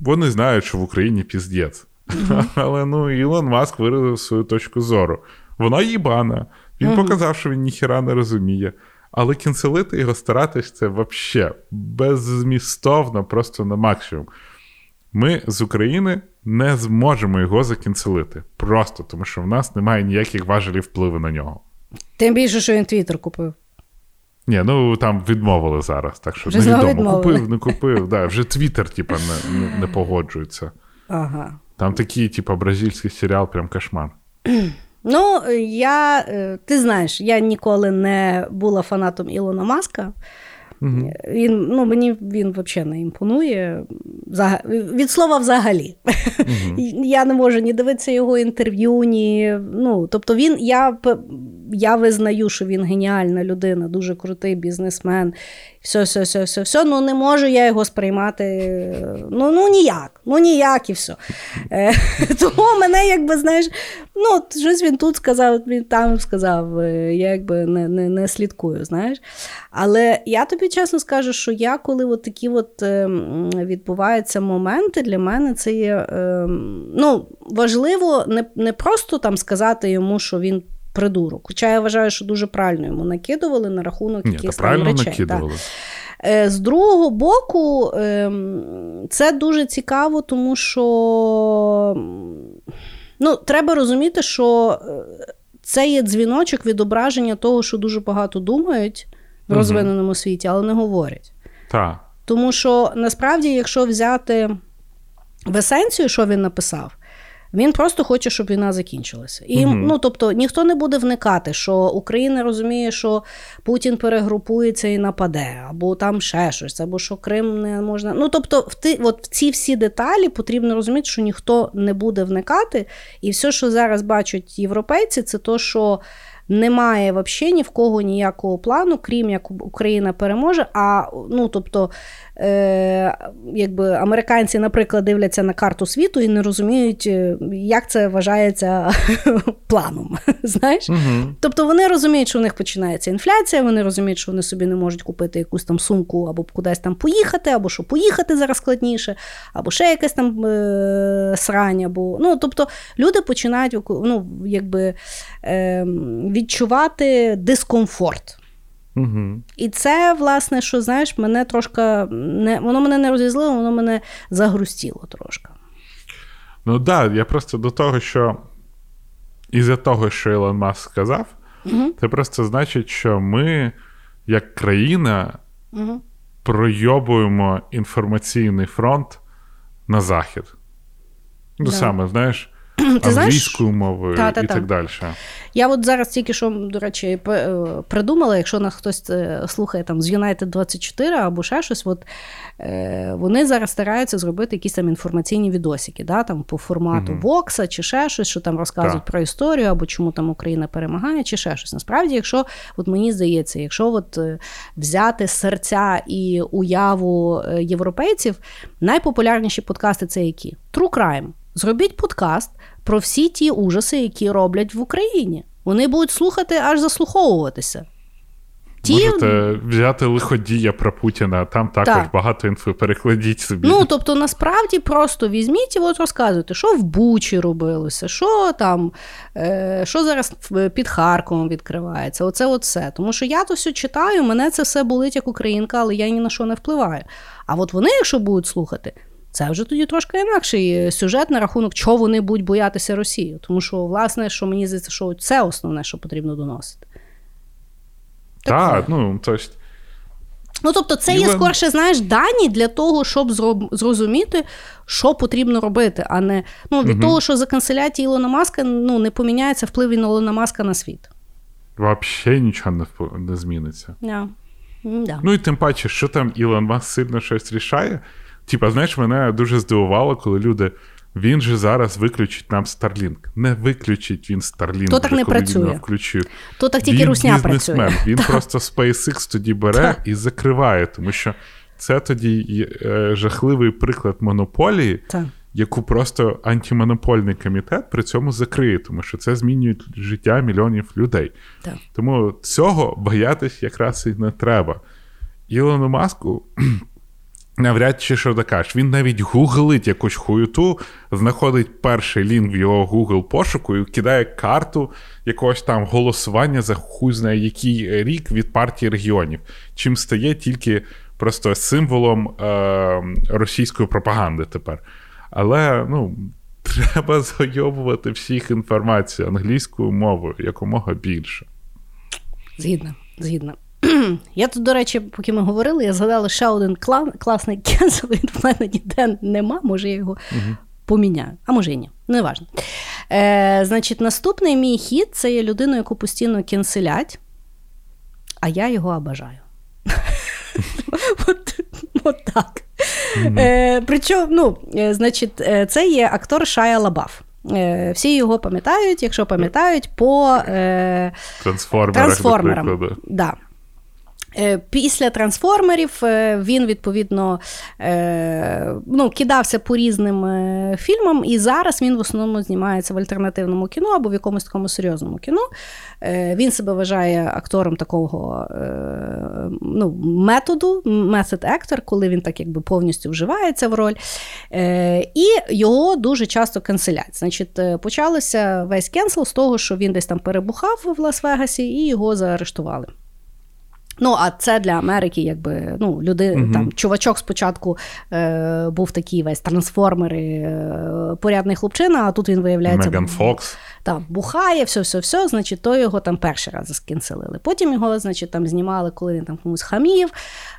вони знають, що в Україні піздець. Але ну Ілон Маск виразив свою точку зору. Вона їбана. Він показав, що він ніхіра не розуміє. Але кінцелити його старатись це взагалі беззмістовно, просто на максимум. Ми з України не зможемо його закінцелити. Просто тому, що в нас немає ніяких важелів впливу на нього. Тим більше, що він Твіттер купив. Ні, ну там відмовили зараз, так що Вже невідомо. відмовили. Купив, не купив. Да, вже Твіттер, типа, не, не, не погоджується. Ага. Там такий, типа, бразильський серіал, прям кошмар. Ну, я, е, ти знаєш, я ніколи не була фанатом Ілона Маска. Він, ну, мені він взагалі не імпонує. Від слова взагалі. Я не можу ні дивитися його інтерв'ю, ні. Ну, тобто він, я, я визнаю, що він геніальна людина, дуже крутий бізнесмен. Все, все, все, все, все. Ну не можу я його сприймати. е, Ну, ну ніяк. Ну ніяк і все. Тому мене, якби, знаєш, ну, щось він тут сказав, він там сказав. е, Я якби не, не, не слідкую, знаєш. Але я тобі чесно скажу, що я, коли от такі от е, відбуваються моменти, для мене це є ну, важливо не, не просто там сказати йому, що він придурок. Хоча я вважаю, що дуже правильно йому накидували на рахунок якихось правильно речей. накидували. Так. Е, З другого боку, ем, це дуже цікаво, тому що ну, треба розуміти, що е, це є дзвіночок відображення того, що дуже багато думають в розвиненому світі, але не говорять. Так. Тому що насправді, якщо взяти в есенцію, що він написав, він просто хоче, щоб війна закінчилася. І угу. ну, тобто ніхто не буде вникати, що Україна розуміє, що Путін перегрупується і нападе, або там ще щось, або що Крим не можна. Ну тобто, в ти, от в ці всі деталі потрібно розуміти, що ніхто не буде вникати. І все, що зараз бачать європейці, це то, що. Немає взагалі ні в кого ніякого плану, крім як Україна переможе. А ну тобто е, якби американці, наприклад, дивляться на карту світу і не розуміють, е, як це вважається планом. знаєш? Угу. Тобто вони розуміють, що у них починається інфляція, вони розуміють, що вони собі не можуть купити якусь там сумку або кудись там поїхати, або що поїхати зараз складніше, або ще якесь там е, срань, або ну, тобто люди починають ну, якби, е, відчувати дискомфорт. Угу. І це, власне, що знаєш, мене трошки не воно мене не розізлило, воно мене загрустіло трошки. Ну так, да, я просто до того, що із-за того, що Ілон Маск сказав, угу. це просто значить, що ми, як країна, угу. пройобуємо інформаційний фронт на захід. Ну, да. саме, знаєш, Ти англійською мовою та, та, і та. так далі. Я от зараз тільки що, до речі, е, придумала, якщо нас хтось е, слухає там з United 24 або ще щось, от, е, вони зараз стараються зробити якісь там інформаційні відосики, да, там по формату угу. бокса чи ще щось, що там розказують про історію, або чому там Україна перемагає, чи ще щось. Насправді, якщо от мені здається, якщо от взяти серця і уяву європейців, найпопулярніші подкасти це які? True Crime. Зробіть подкаст про всі ті ужаси, які роблять в Україні. Вони будуть слухати аж заслуховуватися. Ті... Можете взяти лиходія про Путіна, там також так. багато інфи перекладіть собі. Ну, тобто, насправді просто візьміть і от розказуйте, що в Бучі робилося, що там, е, що зараз під Харковом відкривається. Оце от все. Тому що я то все читаю, мене це все болить як українка, але я ні на що не впливаю. А от вони, якщо будуть слухати, це вже тоді трошки інакший сюжет на рахунок, чого вони будуть боятися Росії. Тому що, власне, що мені здається, що це основне, що потрібно доносити. Так, так ну то есть... Ну, тобто, це є скорше, знаєш, дані для того, щоб зрозуміти, що потрібно робити, а не ну, від угу. того, що за канцеляті Ілона Маска ну, не поміняється вплив Ілона Маска на світ. Взагалі нічого не не зміниться. Yeah. Yeah. Ну і тим паче, що там Ілон Маск сильно щось рішає. Типа, знаєш, мене дуже здивувало, коли люди. Він же зараз виключить нам Starlink. Не виключить він Starlink, То так не коли працює. він включив. То так тільки він русня працює. Він просто SpaceX тоді бере і закриває, тому що це тоді е, жахливий приклад монополії, яку просто антимонопольний комітет при цьому закриє, тому що це змінює життя мільйонів людей. Тому цього боятись якраз і не треба. Ілону Маску. Навряд чи що докажеш. Він навіть гуглить якусь хуюту, знаходить перший лінк в його Google пошуку і кидає карту якогось там голосування за хуй знає який рік від партії регіонів, чим стає тільки просто символом е- російської пропаганди тепер. Але ну, треба зайобувати всіх інформацію англійською мовою якомога більше. Згідно, згідно. Я тут, до речі, поки ми говорили, я згадала ще один клан, класний кенсел, він в мене ніде нема, може я його угу. поміняю. А може і ні, не важно. Е, Значить, наступний мій хід це є людина, яку постійно кенселять, а я його обажаю. От, от так. Mm-hmm. Е, Причому, ну, е, значить, е, це є актор Шая Лабаф. Е, всі його пам'ятають, якщо пам'ятають, по е, трансформерам. Да. Е, після трансформерів е, він відповідно е, ну, кидався по різним фільмам, і зараз він в основному знімається в альтернативному кіно або в якомусь такому серйозному кіно. Він себе вважає актором такого ну, методу, method actor, коли він так якби повністю вживається в роль. І його дуже часто кенселять. Значить, почалося весь cancel з того, що він десь там перебухав в Лас-Вегасі, і його заарештували. Ну, а це для Америки, якби ну, люди uh там чувачок спочатку е, був такий весь трансформери, е, порядний хлопчина, а тут він виявляється Меган Фокс. Там бухає, все, все, все, значить, то його там перший раз заскінцелили. Потім його, значить, там знімали, коли він там комусь хамів,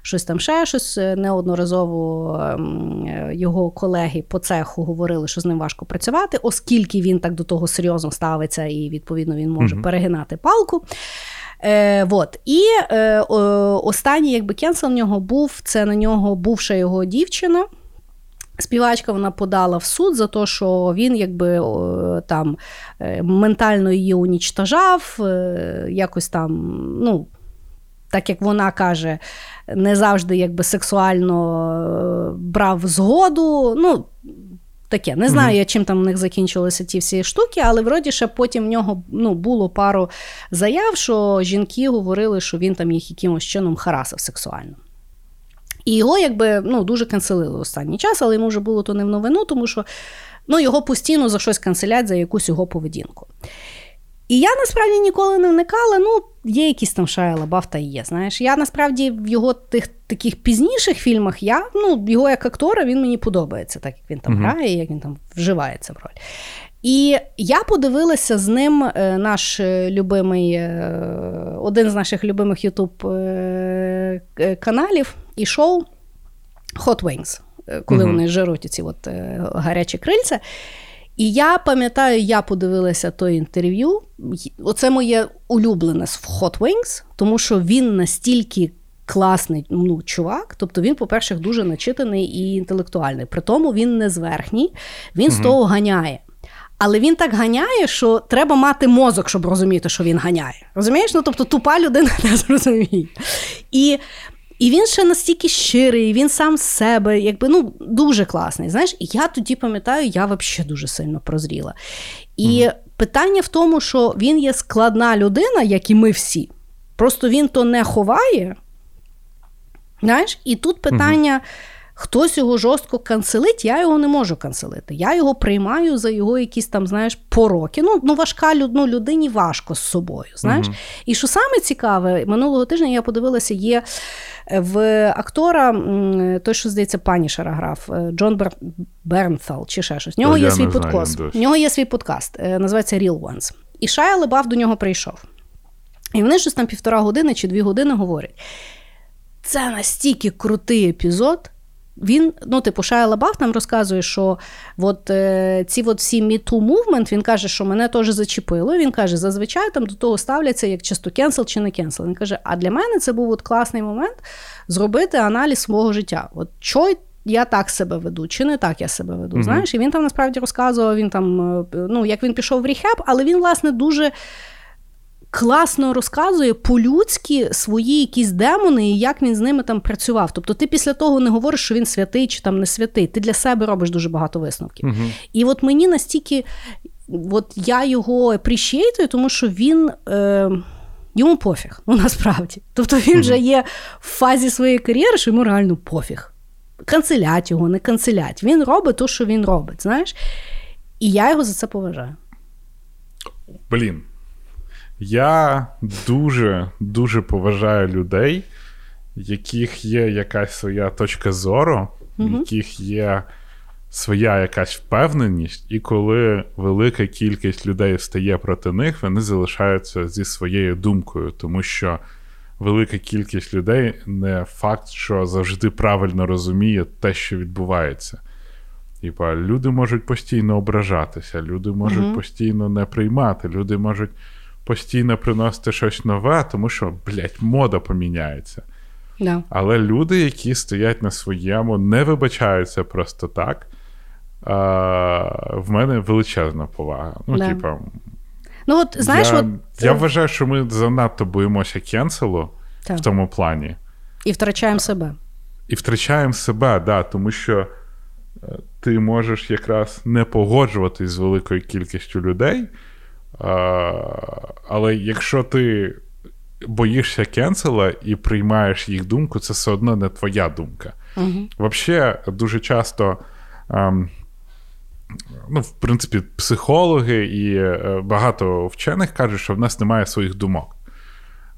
щось там ще щось. Неодноразово е, його колеги по цеху говорили, що з ним важко працювати, оскільки він так до того серйозно ставиться, і відповідно він може uh перегинати палку. Е, вот. І е, останній якби кенсел в нього був це на нього бувша його дівчина. Співачка вона подала в суд за те, що він якби там е, ментально її унічтажав, е, якось там, ну, так як вона каже, не завжди якби сексуально е, брав згоду. Ну, Таке, не знаю, я чим там в них закінчилися ті всі штуки, але вроді ще потім в нього ну, було пару заяв, що жінки говорили, що він там їх якимось чином харасив сексуально. І його якби ну, дуже канцелили останній час, але йому вже було то не в новину, тому що ну, його постійно за щось канцелять за якусь його поведінку. І я насправді ніколи не вникала. Ну, є якісь там Шая Лабаф та є. Знаєш, я насправді в його тих таких пізніших фільмах я ну, його як актора він мені подобається, так як він там uh-huh. грає, як він там вживається в роль. І я подивилася з ним е, наш е, любимий, е, один з наших любимих ютуб каналів і шоу Hot Wings, коли uh-huh. вони жируть ці от гарячі крильця. І я пам'ятаю, я подивилася той інтерв'ю. Оце моє улюблене в Hot Wings, тому що він настільки класний ну, чувак. Тобто він, по-перше, дуже начитаний і інтелектуальний. При тому він не зверхній, він угу. з того ганяє. Але він так ганяє, що треба мати мозок, щоб розуміти, що він ганяє. Розумієш? Ну, тобто тупа людина не зрозуміє. І і він ще настільки щирий, він сам з себе, якби ну дуже класний. Знаєш, і я тоді пам'ятаю, я взагалі дуже сильно прозріла. І mm питання в тому, що він є складна людина, як і ми всі. Просто він то не ховає. Знаєш, І тут питання. Хтось його жорстко канцелить, я його не можу канцелити. Я його приймаю за його якісь там, знаєш, пороки. Ну, ну важка ну, людині важко з собою. знаєш. Uh-huh. І що саме цікаве, минулого тижня я подивилася, є е, в актора, той, що здається, Панішера грав, е, Джон Бер... Бернтал чи ще щось. В нього є свій подкаст. В нього є свій подкаст, е, називається Real Ones. І Шая Лабаф до нього прийшов. І вони щось там півтора години чи дві години говорять. Це настільки крутий епізод. Він, ну, типу, Шая Лабаф нам розказує, що от, е, ці от всі MeToo movement, він каже, що мене теж зачепило. Він каже, зазвичай там до того ставляться як часто cancel чи не cancel. Він каже, а для мене це був от класний момент зробити аналіз свого життя. От що я так себе веду, чи не так я себе веду. Mm-hmm. Знаєш, і він там насправді розказував, він там, е, ну, як він пішов в ріхеб, але він, власне, дуже класно розказує по-людськи свої якісь демони і як він з ними там працював. Тобто, ти після того не говориш, що він святий чи там не святий. Ти для себе робиш дуже багато висновків. Угу. І от мені настільки, от я його апрещейтую, тому що він. Е, Йому пофіг, ну насправді. Тобто він вже є в фазі своєї кар'єри, що йому реально пофіг. Канцелять його, не канцелять. Він робить те, що він робить, знаєш? І я його за це поважаю. Блін, я дуже дуже поважаю людей, яких є якась своя точка зору, в яких є своя якась впевненість, і коли велика кількість людей стає проти них, вони залишаються зі своєю думкою, тому що велика кількість людей не факт, що завжди правильно розуміє те, що відбувається. Типа, люди можуть постійно ображатися, люди можуть uh постійно не приймати, люди можуть постійно приносити щось нове, тому що, блядь, мода поміняється. Да. Але люди, які стоять на своєму, не вибачаються просто так. А, В мене величезна повага. Ну, да. типа, ну, от, знаєш, я, от... я вважаю, що ми занадто боїмося кенселу так. в тому плані. І втрачаємо себе. І втрачаємо себе, да, тому що е, ти можеш якраз не погоджуватись з великою кількістю людей. Але якщо ти боїшся кенсела і приймаєш їх думку, це все одно не твоя думка. Угу. Взагалі, дуже часто. Ем, ну, в принципі, психологи і е, багато вчених кажуть, що в нас немає своїх думок.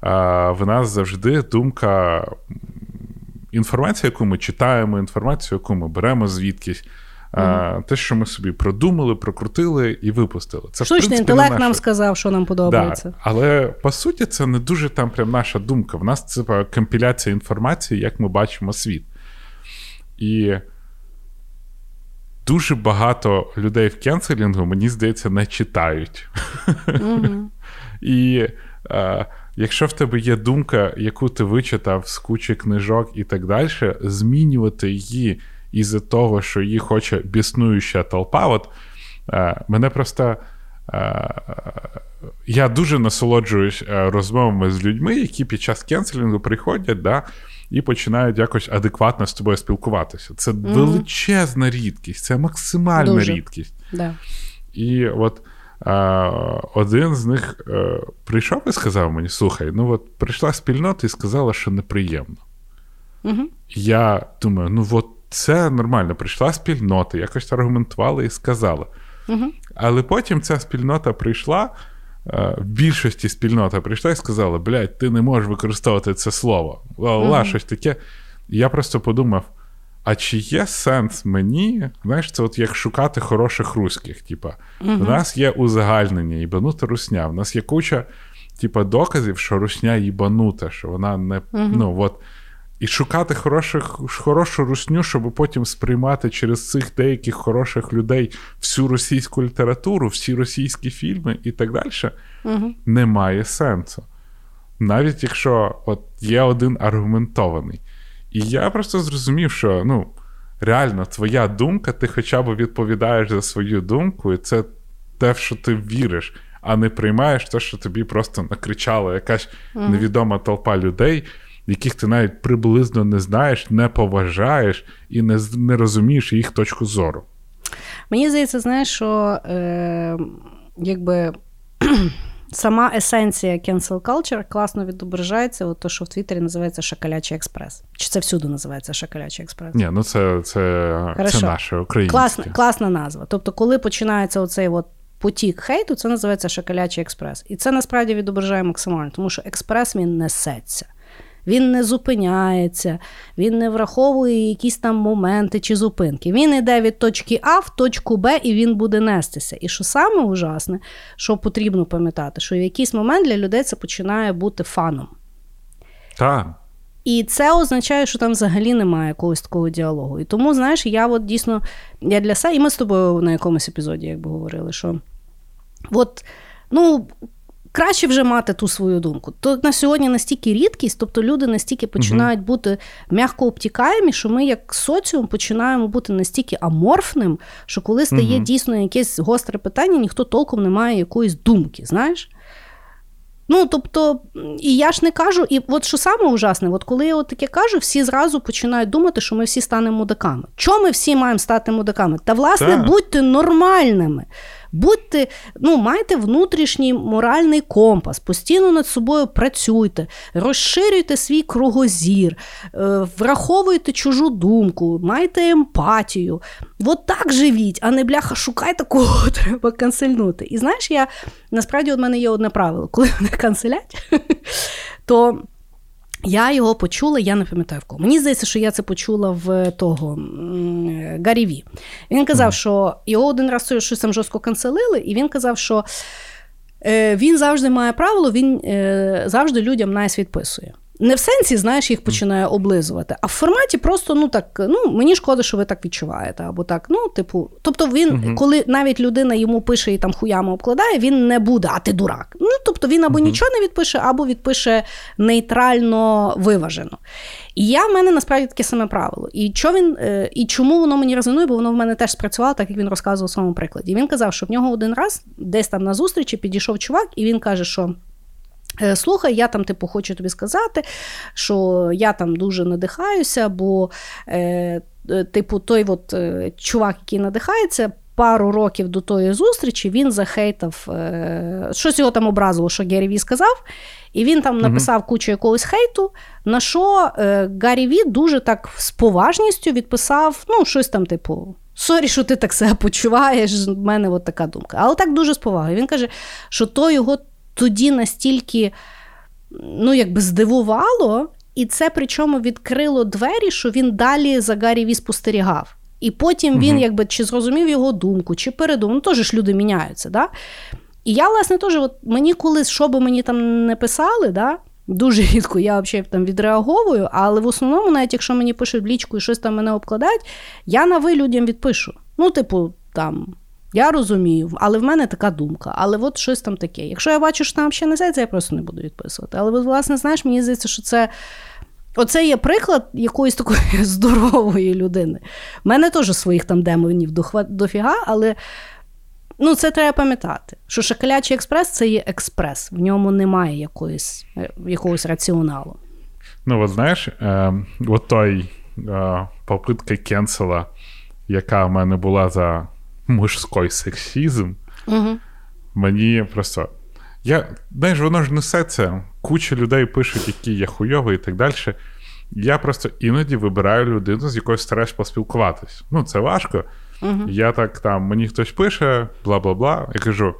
В нас завжди думка, інформація, яку ми читаємо, інформацію, яку ми беремо звідкись, Mm-hmm. Те, що ми собі продумали, прокрутили і випустили. Це Штучний в принципі, інтелект наша... нам сказав, що нам подобається. Да. Але по суті, це не дуже там прям наша думка. В нас це компіляція інформації, як ми бачимо світ. І дуже багато людей в кенселінгу, мені здається, не читають. Mm-hmm. І е, якщо в тебе є думка, яку ти вичитав з кучі книжок і так далі, змінювати її із-за того, що її хоче біснуюча толпа. От е, мене просто. Е, я дуже насолоджуюсь е, розмовами з людьми, які під час кенселінгу приходять, да, і починають якось адекватно з тобою спілкуватися. Це mm величезна рідкість, це максимальна Дуже. рідкість. Да. І от а, один з них а, прийшов і сказав мені: слухай, ну от прийшла спільнота і сказала, що неприємно. Угу. Я думаю, ну от це нормально, прийшла спільнота, якось аргументувала і сказала. Угу. Але потім ця спільнота прийшла. Е, в більшості спільнота прийшла і сказала: блядь, ти не можеш використовувати це слово. Ла, щось таке. І я просто подумав: а чи є сенс мені, знаєш, це от як шукати хороших руських? Типа, uh-huh. в нас є узагальнення, їбанута русня, в нас є куча типа, доказів, що русня їбанута, що вона не. Uh-huh. ну, от, І шукати хороших, хорошу русню, щоб потім сприймати через цих деяких хороших людей всю російську літературу, всі російські фільми і так далі, uh-huh. немає сенсу. Навіть якщо от є один аргументований. І я просто зрозумів, що ну, реально твоя думка, ти хоча б відповідаєш за свою думку, і це те, в що ти віриш, а не приймаєш те, що тобі просто накричала якась невідома толпа людей, яких ти навіть приблизно не знаєш, не поважаєш і не не розумієш їх точку зору. Мені здається, знаєш, що е, якби сама есенція cancel culture класно відображається, от то, що в Твіттері називається Шакалячий експрес. Чи це всюди називається Шакалячий експрес? Ні, ну це це, це наше українське. Класна, класна назва. Тобто, коли починається оцей от потік хейту, це називається Шакалячий експрес. І це насправді відображає максимально, тому що експрес він несеться він не зупиняється, він не враховує якісь там моменти чи зупинки. Він йде від точки А в точку Б, і він буде нестися. І що саме ужасне, що потрібно пам'ятати, що в якийсь момент для людей це починає бути фаном. Так. І це означає, що там взагалі немає якогось такого діалогу. І тому, знаєш, я от дійсно я для себе, і ми з тобою на якомусь епізоді, якби говорили, що от, ну, краще вже мати ту свою думку. То на сьогодні настільки рідкість, тобто люди настільки починають бути м'яко обтікаємі, що ми, як соціум, починаємо бути настільки аморфним, що коли стає угу. дійсно якесь гостре питання, ніхто толком не має якоїсь думки. знаєш? Ну, тобто, і я ж не кажу, і от що саме ужасне, от коли я от таке кажу, всі зразу починають думати, що ми всі станемо мудаками. Чому ми всі маємо стати мудаками? Та, власне, так. будьте нормальними. Будьте, ну, майте внутрішній моральний компас, постійно над собою працюйте, розширюйте свій кругозір, е, враховуйте чужу думку, майте емпатію. От так живіть, а не бляха, шукайте кого треба канцельнути. І знаєш, я насправді у мене є одне правило, коли мене канцелять, то. Я його почула, я не пам'ятаю в кого. Мені здається, що я це почула в того Гаррі Ві. Він казав, що його один раз щось там жорстко канцелили, і він казав, що е, він завжди має правило, він е, завжди людям найс відписує. Не в сенсі, знаєш, їх починає облизувати, а в форматі просто ну так, ну мені шкода, що ви так відчуваєте. Або так, ну, типу, тобто він, uh коли навіть людина йому пише і там хуями обкладає, він не буде, а ти дурак. Ну, тобто він або uh нічого не відпише, або відпише нейтрально виважено. І я в мене насправді таке саме правило. І що він, е, і чому воно мені резонує, бо воно в мене теж спрацювало, так як він розказував у своєму прикладі. Він казав, що в нього один раз десь там на зустрічі підійшов чувак, і він каже, що. Е, слухай, я там, типу, хочу тобі сказати, що я там дуже надихаюся, бо, е, е типу, той от е, чувак, який надихається, пару років до тої зустрічі він захейтав, е, щось його там образило, що Гері Ві сказав, і він там написав кучу якогось хейту, на що е, Гері Ві дуже так з поважністю відписав, ну, щось там, типу. Сорі, що ти так себе почуваєш, в мене от така думка. Але так дуже з повагою. Він каже, що то його тоді настільки ну, якби здивувало, і це причому відкрило двері, що він далі за Гаррі Ві спостерігав. І потім він, угу. якби чи зрозумів його думку, чи передумав. Ну, теж ж люди міняються. Да? І я, власне, теж, от мені колись, що би мені там не писали, да? дуже рідко я взагалі там відреаговую, але в основному, навіть якщо мені пишуть в лічку і щось там мене обкладають, я на ви людям відпишу. Ну, типу, там. Я розумію, але в мене така думка. Але от щось там таке. Якщо я бачу, що там ще не це, я просто не буду відписувати. Але, власне, знаєш, мені здається, що це. Оце є приклад якоїсь такої здорової людини. У мене теж своїх там демонів дофіга, але ну, це треба пам'ятати. Що Шакалячий експрес це є експрес, в ньому немає якоїсь, якогось раціоналу. Ну, от знаєш, е, от той е, попитка кенсела, яка в мене була за мужський сексізм, Угу. мені просто. Я, знаєш, воно ж несеться. Куча людей пишуть, які я хуйовий і так далі. Я просто іноді вибираю людину, з якою стараюсь поспілкуватись. Ну, це важко. Угу. Я так там, мені хтось пише, бла бла бла. Я кажу: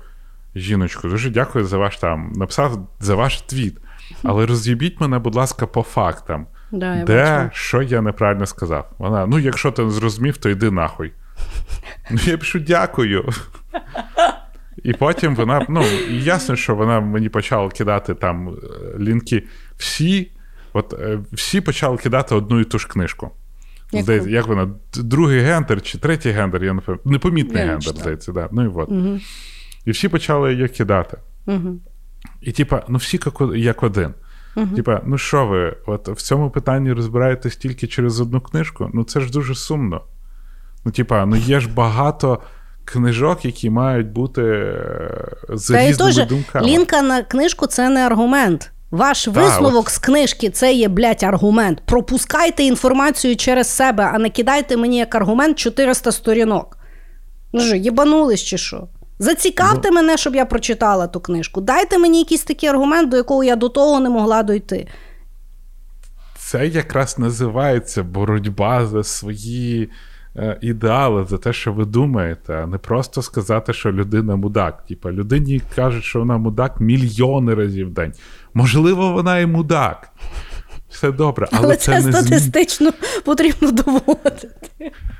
жіночку, дуже дякую за ваш там, написав за ваш твіт. Але роз'їбіть мене, будь ласка, по фактам. Да, я Де бачила. що я неправильно сказав? Вона, ну, якщо ти не зрозумів, то йди нахуй. Ну, я пишу дякую. І потім вона, ну, ясно, що вона мені почала кидати там е, лінки. Всі, от е, всі почали кидати одну і ту ж книжку. Яку? Здається, як вона? Другий гендер чи третій гендер, я не пам'ятаю. Непомітний Я гендер, здається, да. Ну і от. Угу. І всі почали її кидати. Угу. І, типа, ну всі як, як один. Типа, ну що ви, от в цьому питанні розбираєтесь тільки через одну книжку? Ну це ж дуже сумно. Ну, типа, ну є ж багато книжок, які мають бути е, з Та різними теж думками. лінка на книжку це не аргумент. Ваш висновок от. з книжки це є, блядь, аргумент. Пропускайте інформацію через себе, а не кидайте мені як аргумент 400 сторінок. Ну що, єбанулись чи що? Зацікавте мене, щоб я прочитала ту книжку. Дайте мені якийсь такий аргумент, до якого я до того не могла дойти. Це якраз називається боротьба за свої ідеали, за те, що ви думаєте, а не просто сказати, що людина мудак. Типа, людині кажуть, що вона мудак мільйони разів в день. Можливо, вона і мудак. Все добре, але, Але, це, це, не змі... статистично потрібно доводити.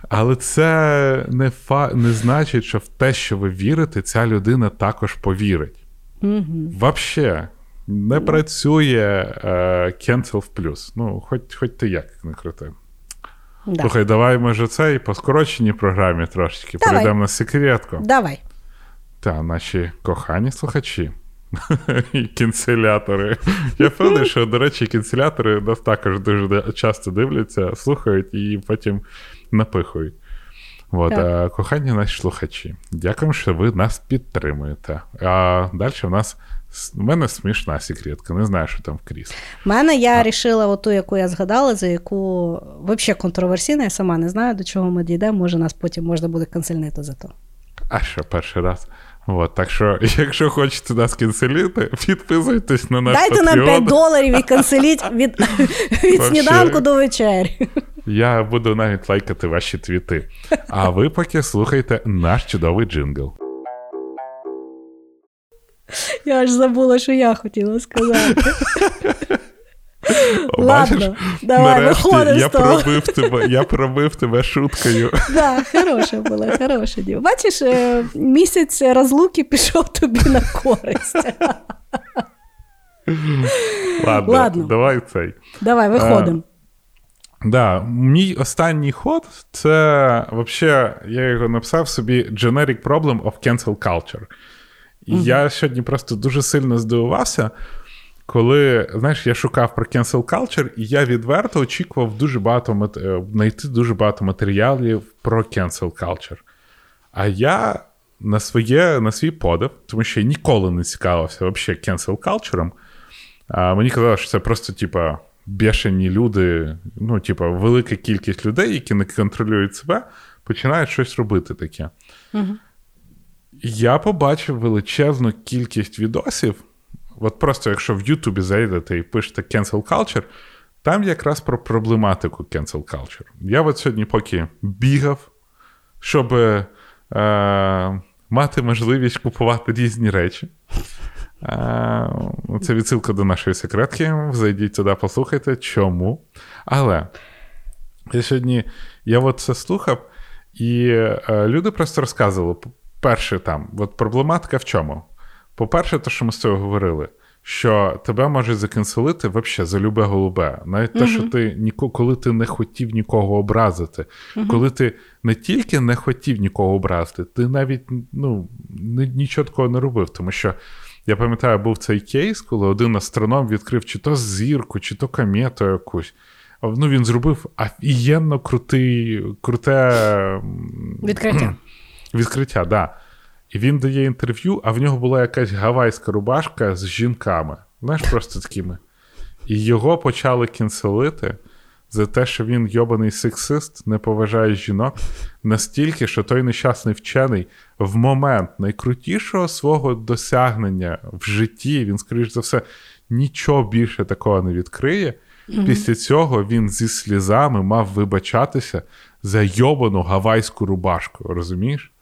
але це не, фа... не значить, що в те, що ви вірите, ця людина також повірить. Угу. Вообще не працює е, cancel в плюс. Ну, хоч, хоч ти як не крути. Да. Слухай, давай може це і по скороченій програмі трошечки Давай. перейдемо на секретку. Давай. Та наші кохані слухачі. І кінцелятори. Я певний, що, до речі, кінцелятори нас також дуже часто дивляться, слухають і потім напихують. От, а, кохані наші слухачі, дякуємо, що ви нас підтримуєте. А далі в нас в мене смішна секретка, не знаю, що там в кріслі. У мене я рішила оту, яку я згадала, за яку взагалі контроверсійна, я сама не знаю, до чого ми дійдемо. Може, нас потім можна буде канцельнити за то. А що перший раз? От, так що, якщо хочете нас кінцеліти, підписуйтесь на наш Дайте нам 5 доларів і канцеліть від, від сніданку до вечері. Я буду навіть лайкати ваші твіти. А ви поки слухайте наш чудовий джингл. Я аж забула, що я хотіла сказати. О, Ладно, бачиш, давай, виходимо з я того. пробив тебе, я пробив тебе шуткою. Да, хороша була, хороша діва. Бачиш, е, місяць розлуки пішов тобі на користь. Ладно, Ладно. давай цей. Давай, виходимо. Да, мій останній ход це взагалі, я його написав собі Generic Problem of Cancel Culture. І я сьогодні просто дуже сильно здивувався, коли знаєш, я шукав про cancel culture, і я відверто очікував дуже багато мат... е, знайти дуже багато матеріалів про cancel culture. А я на своє, на свій подив, тому що я ніколи не цікавився взагалі cancel culture, а мені казали, що це просто, типа, бешені люди, ну, типа, велика кількість людей, які не контролюють себе, починають щось робити таке. Я побачив величезну кількість відосів. От просто якщо в Ютубі зайдете і пишете cancel culture, там якраз про проблематику cancel culture. Я от сьогодні поки бігав, щоб е, мати можливість купувати різні речі. Е, це відсилка до нашої секретки. Зайдіть туди, послухайте, чому. Але я сьогодні я от це слухав, і е, люди просто розказували. Перше, там, от проблематика в чому? По-перше, те, що ми з цього говорили, що тебе можуть заканцелити взагалі за любе голубе. Навіть те, що ти ніко, коли ти не хотів нікого образити, коли ти не тільки не хотів нікого образити, ти навіть ну, нічого такого не робив. Тому що я пам'ятаю, був цей кейс, коли один астроном відкрив чи то зірку, чи то комету якусь. Ну, він зробив офігенно крутий, круте Відкриття. Відкриття, да. І він дає інтерв'ю, а в нього була якась гавайська рубашка з жінками. Знаєш, просто такими. І його почали кінселити за те, що він йобаний сексист, не поважає жінок, настільки, що той нещасний вчений в момент найкрутішого свого досягнення в житті, він, скоріш за все, нічого більше такого не відкриє. Mm-hmm. Після цього він зі слізами мав вибачатися за йобану гавайську рубашку, розумієш?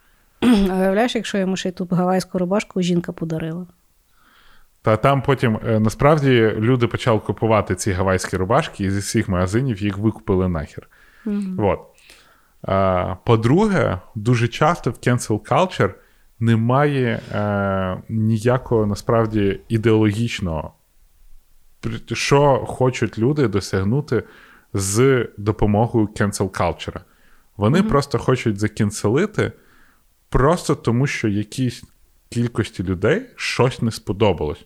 Уявляєш, якщо йому ще й ту гавайську рубашку жінка подарила. Та там потім е, насправді люди почали купувати ці гавайські рубашки, і зі всіх магазинів їх викупили нахер. Mm-hmm. От. А, По-друге, дуже часто в cancel culture немає е, ніякого насправді ідеологічного, що хочуть люди досягнути з допомогою cancel culture. Вони mm-hmm. просто хочуть закінцелити, просто тому що якійсь кількості людей щось не сподобалось.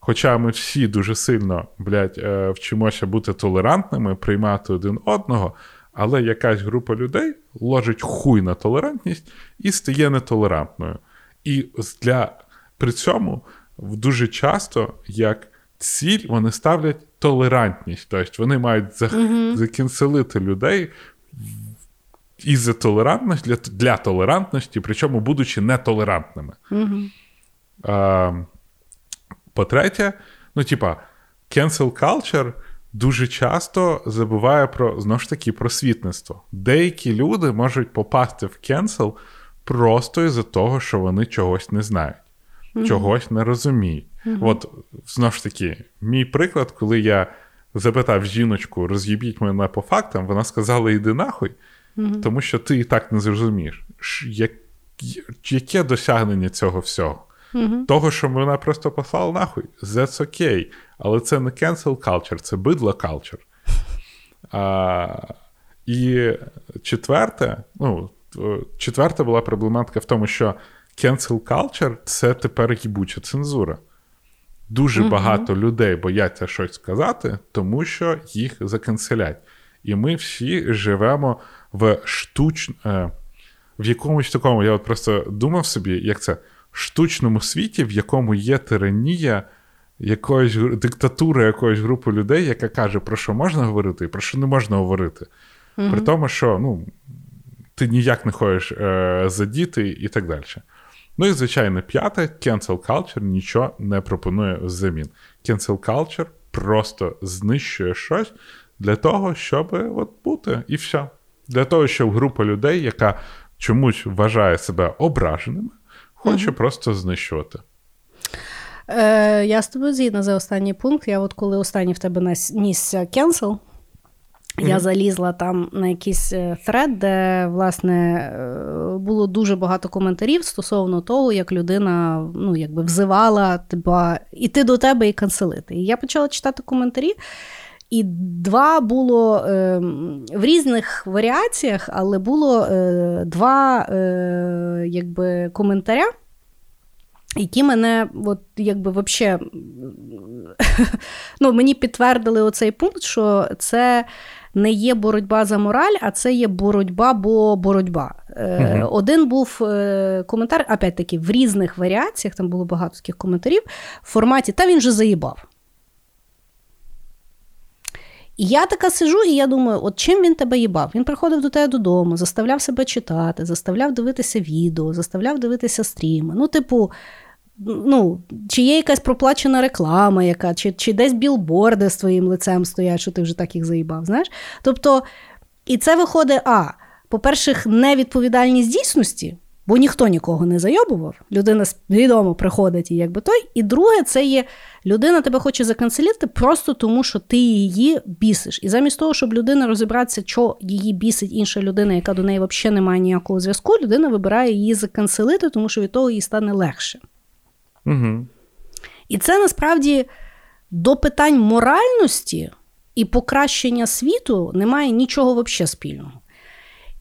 Хоча ми всі дуже сильно блядь, е, вчимося бути толерантними, приймати один одного, але якась група людей ложить хуй на толерантність і стає нетолерантною. І для при цьому дуже часто як ціль вони ставлять толерантність. Тобто вони мають закінселити людей із толерантності для для толерантності, причому будучи нетолерантними. mm А, по-третє, ну, типа, cancel culture дуже часто забуває про знову ж таки просвітництво. Деякі люди можуть попасти в cancel просто із-за того, що вони чогось не знають, mm-hmm. чогось не розуміють. Mm-hmm. От, знову ж таки, мій приклад, коли я запитав жіночку, роз'їбіть мене по фактам, вона сказала: йди нахуй, тому що ти і так не зрозумієш, як, яке досягнення цього всього. Угу. Того, що вона просто послала нахуй, that's okay. Але це не cancel culture, це бидло culture. А, І четверте, ну, четверта була проблематика в тому, що cancel culture це тепер їбуча цензура. Дуже угу. багато людей бояться щось сказати, тому що їх заканцелять. І ми всі живемо в штуч... Е, в якомусь такому, я от просто думав собі, як це штучному світі, в якому є тиранія якоїсь диктатура якоїсь групи людей, яка каже, про що можна говорити і про що не можна говорити. mm При тому, що ну, ти ніяк не ходиш е, за діти і так далі. Ну і, звичайно, п'яте, cancel culture нічого не пропонує взамін. Cancel culture просто знищує щось для того, щоб от бути, і все. Для того, щоб група людей, яка чомусь вважає себе ображеними, Хоче угу. просто знищувати. Е, Я з тобою згідна за останній пункт. Я от коли останній в тебе нісся кенсел, mm-hmm. я залізла там на якийсь е, де, власне, е, було дуже багато коментарів стосовно того, як людина ну, якби взивала тебе іти до тебе і канцелити. І я почала читати коментарі. І два було е, в різних варіаціях, але було е, два е, якби, коментаря, які мене от, якби, вообще, ну, мені підтвердили оцей пункт, що це не є боротьба за мораль, а це є боротьба, бо боротьба. Угу. Один був е, коментар, опять-таки, в різних варіаціях, там було багато таких коментарів, в форматі, та він же заїбав. І я така сижу, і я думаю, от чим він тебе їбав? Він приходив до тебе додому, заставляв себе читати, заставляв дивитися відео, заставляв дивитися стріми. Ну, типу, ну, чи є якась проплачена реклама, яка, чи чи десь білборди з твоїм лицем стоять, що ти вже так їх заїбав. знаєш? Тобто, і це виходить, а, по-перше, невідповідальність дійсності, бо ніхто нікого не зайобував. Людина свідомо приходить і якби той. І друге, це є людина тебе хоче заканцелити просто тому, що ти її бісиш. І замість того, щоб людина розібратися, що її бісить інша людина, яка до неї взагалі не має ніякого зв'язку, людина вибирає її заканцелити, тому що від того їй стане легше. Угу. І це насправді до питань моральності і покращення світу немає нічого взагалі спільного.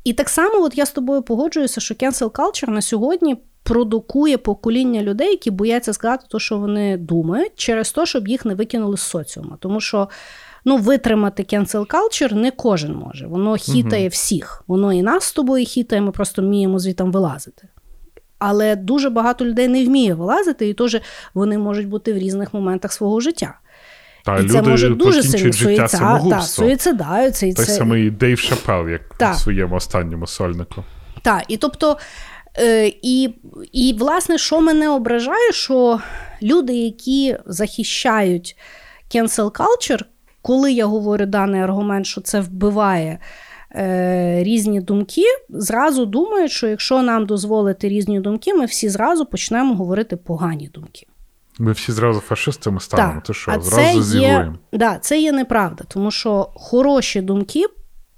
І так само, от я з тобою погоджуюся, що cancel culture на сьогодні продукує покоління людей, які бояться сказати те, що вони думають, через те, щоб їх не викинули з соціуму. Тому що ну, витримати cancel culture не кожен може. Воно хітає угу. всіх. Воно і нас з тобою хітає, ми просто вміємо звітом вилазити. Але дуже багато людей не вміє вилазити, і теж вони можуть бути в різних моментах свого життя. Та і люди це може дуже сильно життя суїцид- та, суїцидаються. І Той це... самий Дейв Шапел, як Так. в своєму останньому сольнику. Так, і тобто, е, і, і власне, що мене ображає, що люди, які захищають cancel culture, коли я говорю даний аргумент, що це вбиває е, різні думки, зразу думають, що якщо нам дозволити різні думки, ми всі зразу почнемо говорити погані думки. Ми всі зразу фашистами станемо. Так. То що, а зразу це є, да, це є неправда, тому що хороші думки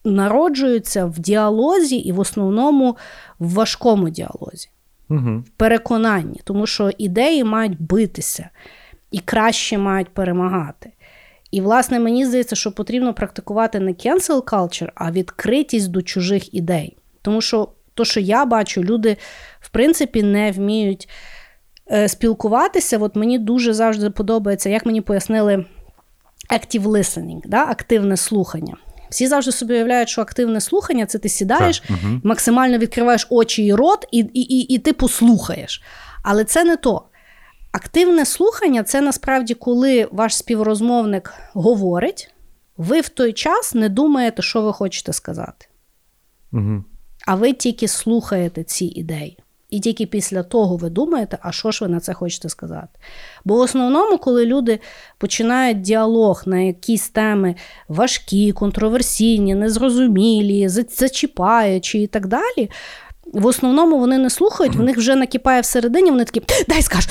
народжуються в діалозі і в основному в важкому діалозі, Угу. в переконанні, тому що ідеї мають битися і краще мають перемагати. І, власне, мені здається, що потрібно практикувати не cancel culture, а відкритість до чужих ідей. Тому що то, що я бачу, люди, в принципі, не вміють спілкуватися. От мені дуже завжди подобається, як мені пояснили active listening, да? активне слухання. Всі завжди собі уявляють, що активне слухання це ти сідаєш, Так, максимально відкриваєш очі і рот, і, і, і, і типу слухаєш. Але це не то. Активне слухання це насправді коли ваш співрозмовник говорить, ви в той час не думаєте, що ви хочете сказати. Угу. А ви тільки слухаєте ці ідеї. І тільки після того ви думаєте, а що ж ви на це хочете сказати. Бо в основному, коли люди починають діалог на якісь теми важкі, контроверсійні, незрозумілі, зачіпаючі і так далі. В основному вони не слухають, в них вже накипає всередині, вони такі, дай скаж.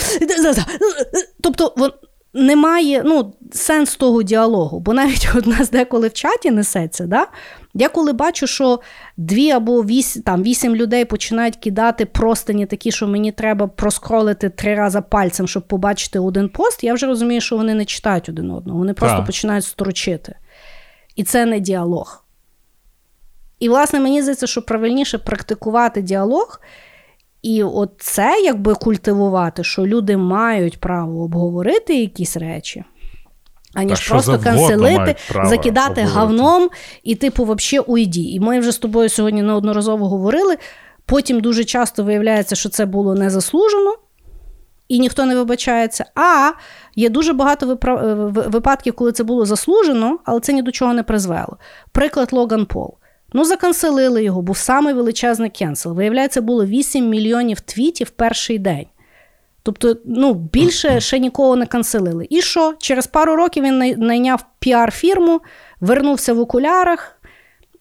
Тобто вон- немає ну, сенс того діалогу, бо навіть у нас деколи в чаті несеться, да? Я коли бачу, що дві або вісім, там, вісім людей починають кидати простині такі, що мені треба проскролити три рази пальцем, щоб побачити один пост, я вже розумію, що вони не читають один одного, вони просто Так. починають строчити. І це не діалог. І, власне, мені здається, що правильніше практикувати діалог, і от це якби культивувати, що люди мають право обговорити якісь речі, аніж просто канцелити, закидати обговорити. говном і, типу, вообще уйді. І ми вже з тобою сьогодні неодноразово говорили. Потім дуже часто виявляється, що це було незаслужено. І ніхто не вибачається. А є дуже багато випра- е, випадків, коли це було заслужено, але це ні до чого не призвело. Приклад Логан Пол. Ну, заканцелили його, був самий величезний кенсел. Виявляється, було 8 мільйонів твітів перший день. Тобто, ну, більше ще нікого не канцелили. І що? Через пару років він найняв піар-фірму, вернувся в окулярах,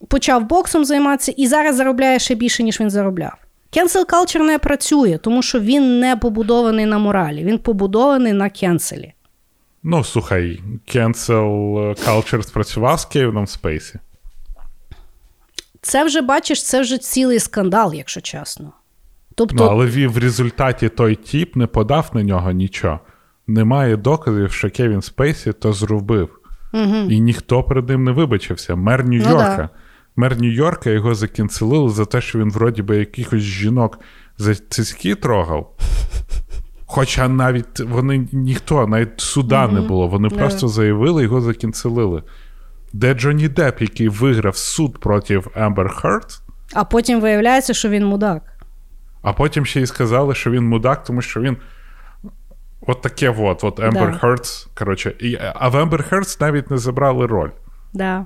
почав боксом займатися і зараз заробляє ще більше, ніж він заробляв. Cancel culture не працює, тому що він не побудований на моралі, він побудований на кенселі. Ну, слухай, cancel culture спрацював з Кевіном Спейсі. Це вже бачиш, це вже цілий скандал, якщо чесно. Тобто, Ну, але в результаті той тіп не подав на нього нічого. Немає доказів, що Кевін Спейсі то зробив. угу. І ніхто перед ним не вибачився. Мер Нью-Йорка. да. Мер Нью-Йорка його закенселили за те, що він вроді би якихось жінок за цицьки трогав. Хоча навіть вони ніхто, навіть суда не було. Вони Да. просто заявили, його закенселили. Де Джонні Депп, який виграв суд проти Ембер Херт, а потім виявляється, що він мудак. А потім ще й сказали, що він мудак, тому що він. От таке от, от Ембер Да. Хертс. Коротше, і, а в Ембер Хертс навіть не забрали роль. Да.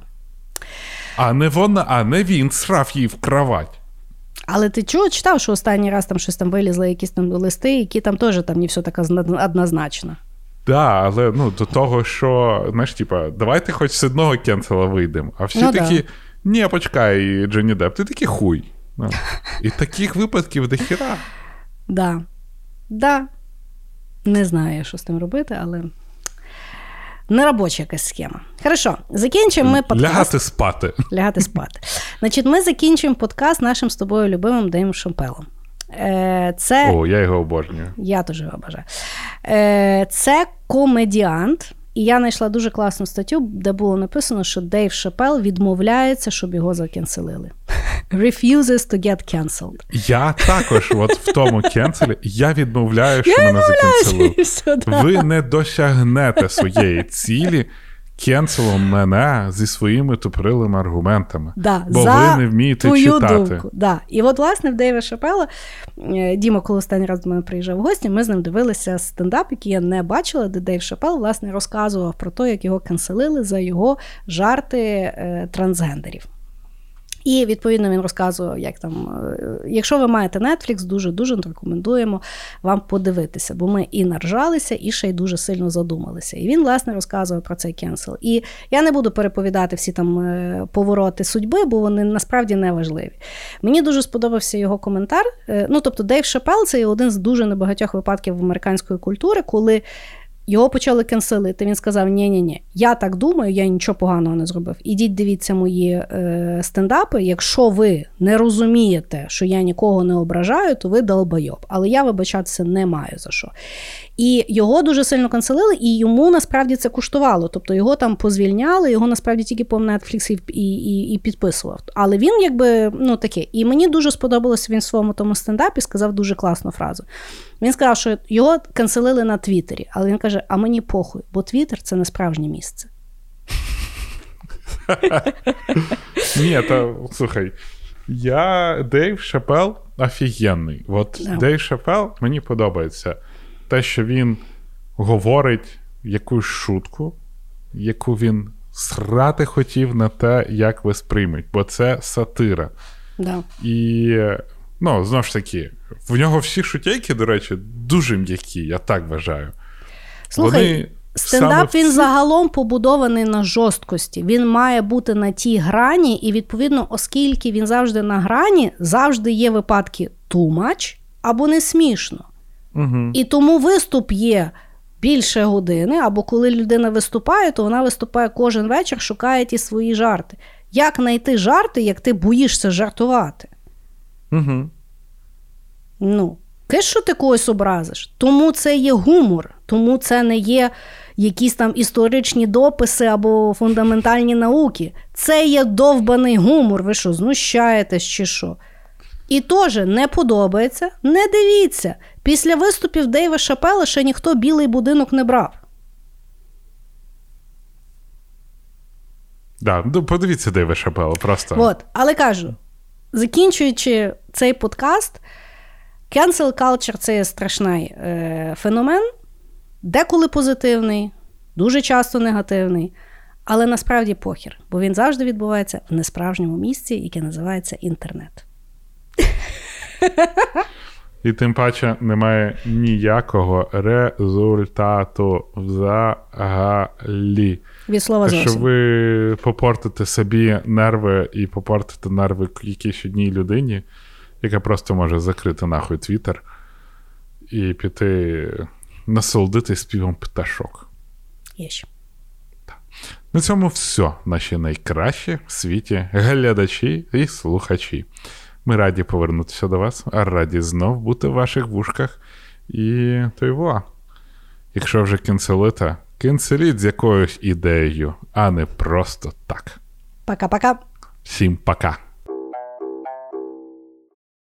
А не вона, а не він срав її в кровать. Але ти чого читав, що останній раз там щось там вилізли, якісь там листи, які там теж там не все так зна- однозначно. Да, але ну до того, що знаєш, типа, давайте хоч з одного кенсела вийдемо. А всі Ну да. ні, почекай, Джонні Депп, ти такий хуй. Ну. І таких випадків до хєра. Да. Да. Не знаю, що з тим робити, але неробоча якась схема. Хорошо, закінчимо ми подкаст. Лягати спати. Лягати спати. Значить, ми закінчимо подкаст нашим з тобою любимим Дейвом Шапелом. Е, Це О, я його обожнюю. Я теж його обожаю. Е, Це комедіант, і я знайшла дуже класну статтю, де було написано, що Дейв Шапел відмовляється, щоб його закенселили. Refuses to get cancelled. Я також, от в тому кенселі, я відмовляю, що мене закінцелили. І все, да. Ви не досягнете своєї цілі кенселом мене зі своїми тупорилими аргументами. Да, бо за ви не вмієте твою читати. думку. Да. І от, власне, в Дейва Шапела, е, Діма, коли останній раз до мене приїжджав в гості, ми з ним дивилися стендап, який я не бачила, де Дейв Шапел, власне, розказував про те, як його канцелили за його жарти е, трансгендерів. І відповідно він розказував, як там, е, якщо ви маєте Netflix, дуже дуже рекомендуємо вам подивитися, бо ми і наржалися, і ще й дуже сильно задумалися. І він, власне, розказував про цей cancel. І я не буду переповідати всі там е, повороти судьби, бо вони насправді не важливі. Мені дуже сподобався його коментар. Е, Ну, тобто, Дейв Шапел це є один з дуже небагатьох випадків американської культури, коли. Його почали кенселити. Він сказав: ні ні ні я так думаю, я нічого поганого не зробив. Ідіть, дивіться мої е, стендапи. Якщо ви не розумієте, що я нікого не ображаю, то ви долбойоб. Але я вибачатися не маю за що. І його дуже сильно кенселили, і йому насправді це коштувало. Тобто його там позвільняли, його насправді тільки по Netflix і, і, і підписував. Але він якби ну таке. І мені дуже сподобалося він в своєму тому стендапі, сказав дуже класну фразу. Він сказав, що його канцелили на Твіттері, але він каже: а мені похуй, бо Твіттер це не справжнє місце. Ні, та слухай, я Дейв Шапел офігенний. От Дейв Шапел мені подобається те, що він говорить якусь шутку, яку він срати хотів на те, як ви сприймуть, бо це сатира. Да. І ну, знову ж таки, в нього всі шутейки, до речі, дуже м'які, я так вважаю. Слухай, Вони Стендап саме він загалом побудований на жорсткості. Він має бути на тій грані, і відповідно, оскільки він завжди на грані, завжди є випадки too much або не смішно. Угу. І тому виступ є більше години, або коли людина виступає, то вона виступає кожен вечір, шукає ті свої жарти. Як знайти жарти, як ти боїшся жартувати? Угу. Ну, киш, що ти когось образиш. Тому це є гумор, тому це не є якісь там історичні дописи або фундаментальні науки. Це є довбаний гумор. Ви що, знущаєтесь чи що? І теж не подобається, не дивіться. Після виступів Дейва Шапела ще ніхто білий будинок не брав. Да, ну, подивіться Дейва Шапела, просто. От, але кажу, закінчуючи цей подкаст, cancel culture – це страшний е, феномен, деколи позитивний, дуже часто негативний, але насправді похір, бо він завжди відбувається в несправжньому місці, яке називається інтернет. І тим паче немає ніякого результату взагалі. Від слова що ви попортите собі нерви і попортите нерви якійсь одній людині, яка просто може закрити нахуй твіттер і піти насолодитись співом пташок. Є ще. На цьому все, наші найкращі в світі глядачі і слухачі. Ми раді повернутися до вас, а раді знов бути в ваших вушках. І то й во. Якщо вже кінцелита, кінцеліть з якоюсь ідеєю, а не просто так. Пока-пока. Всім пока.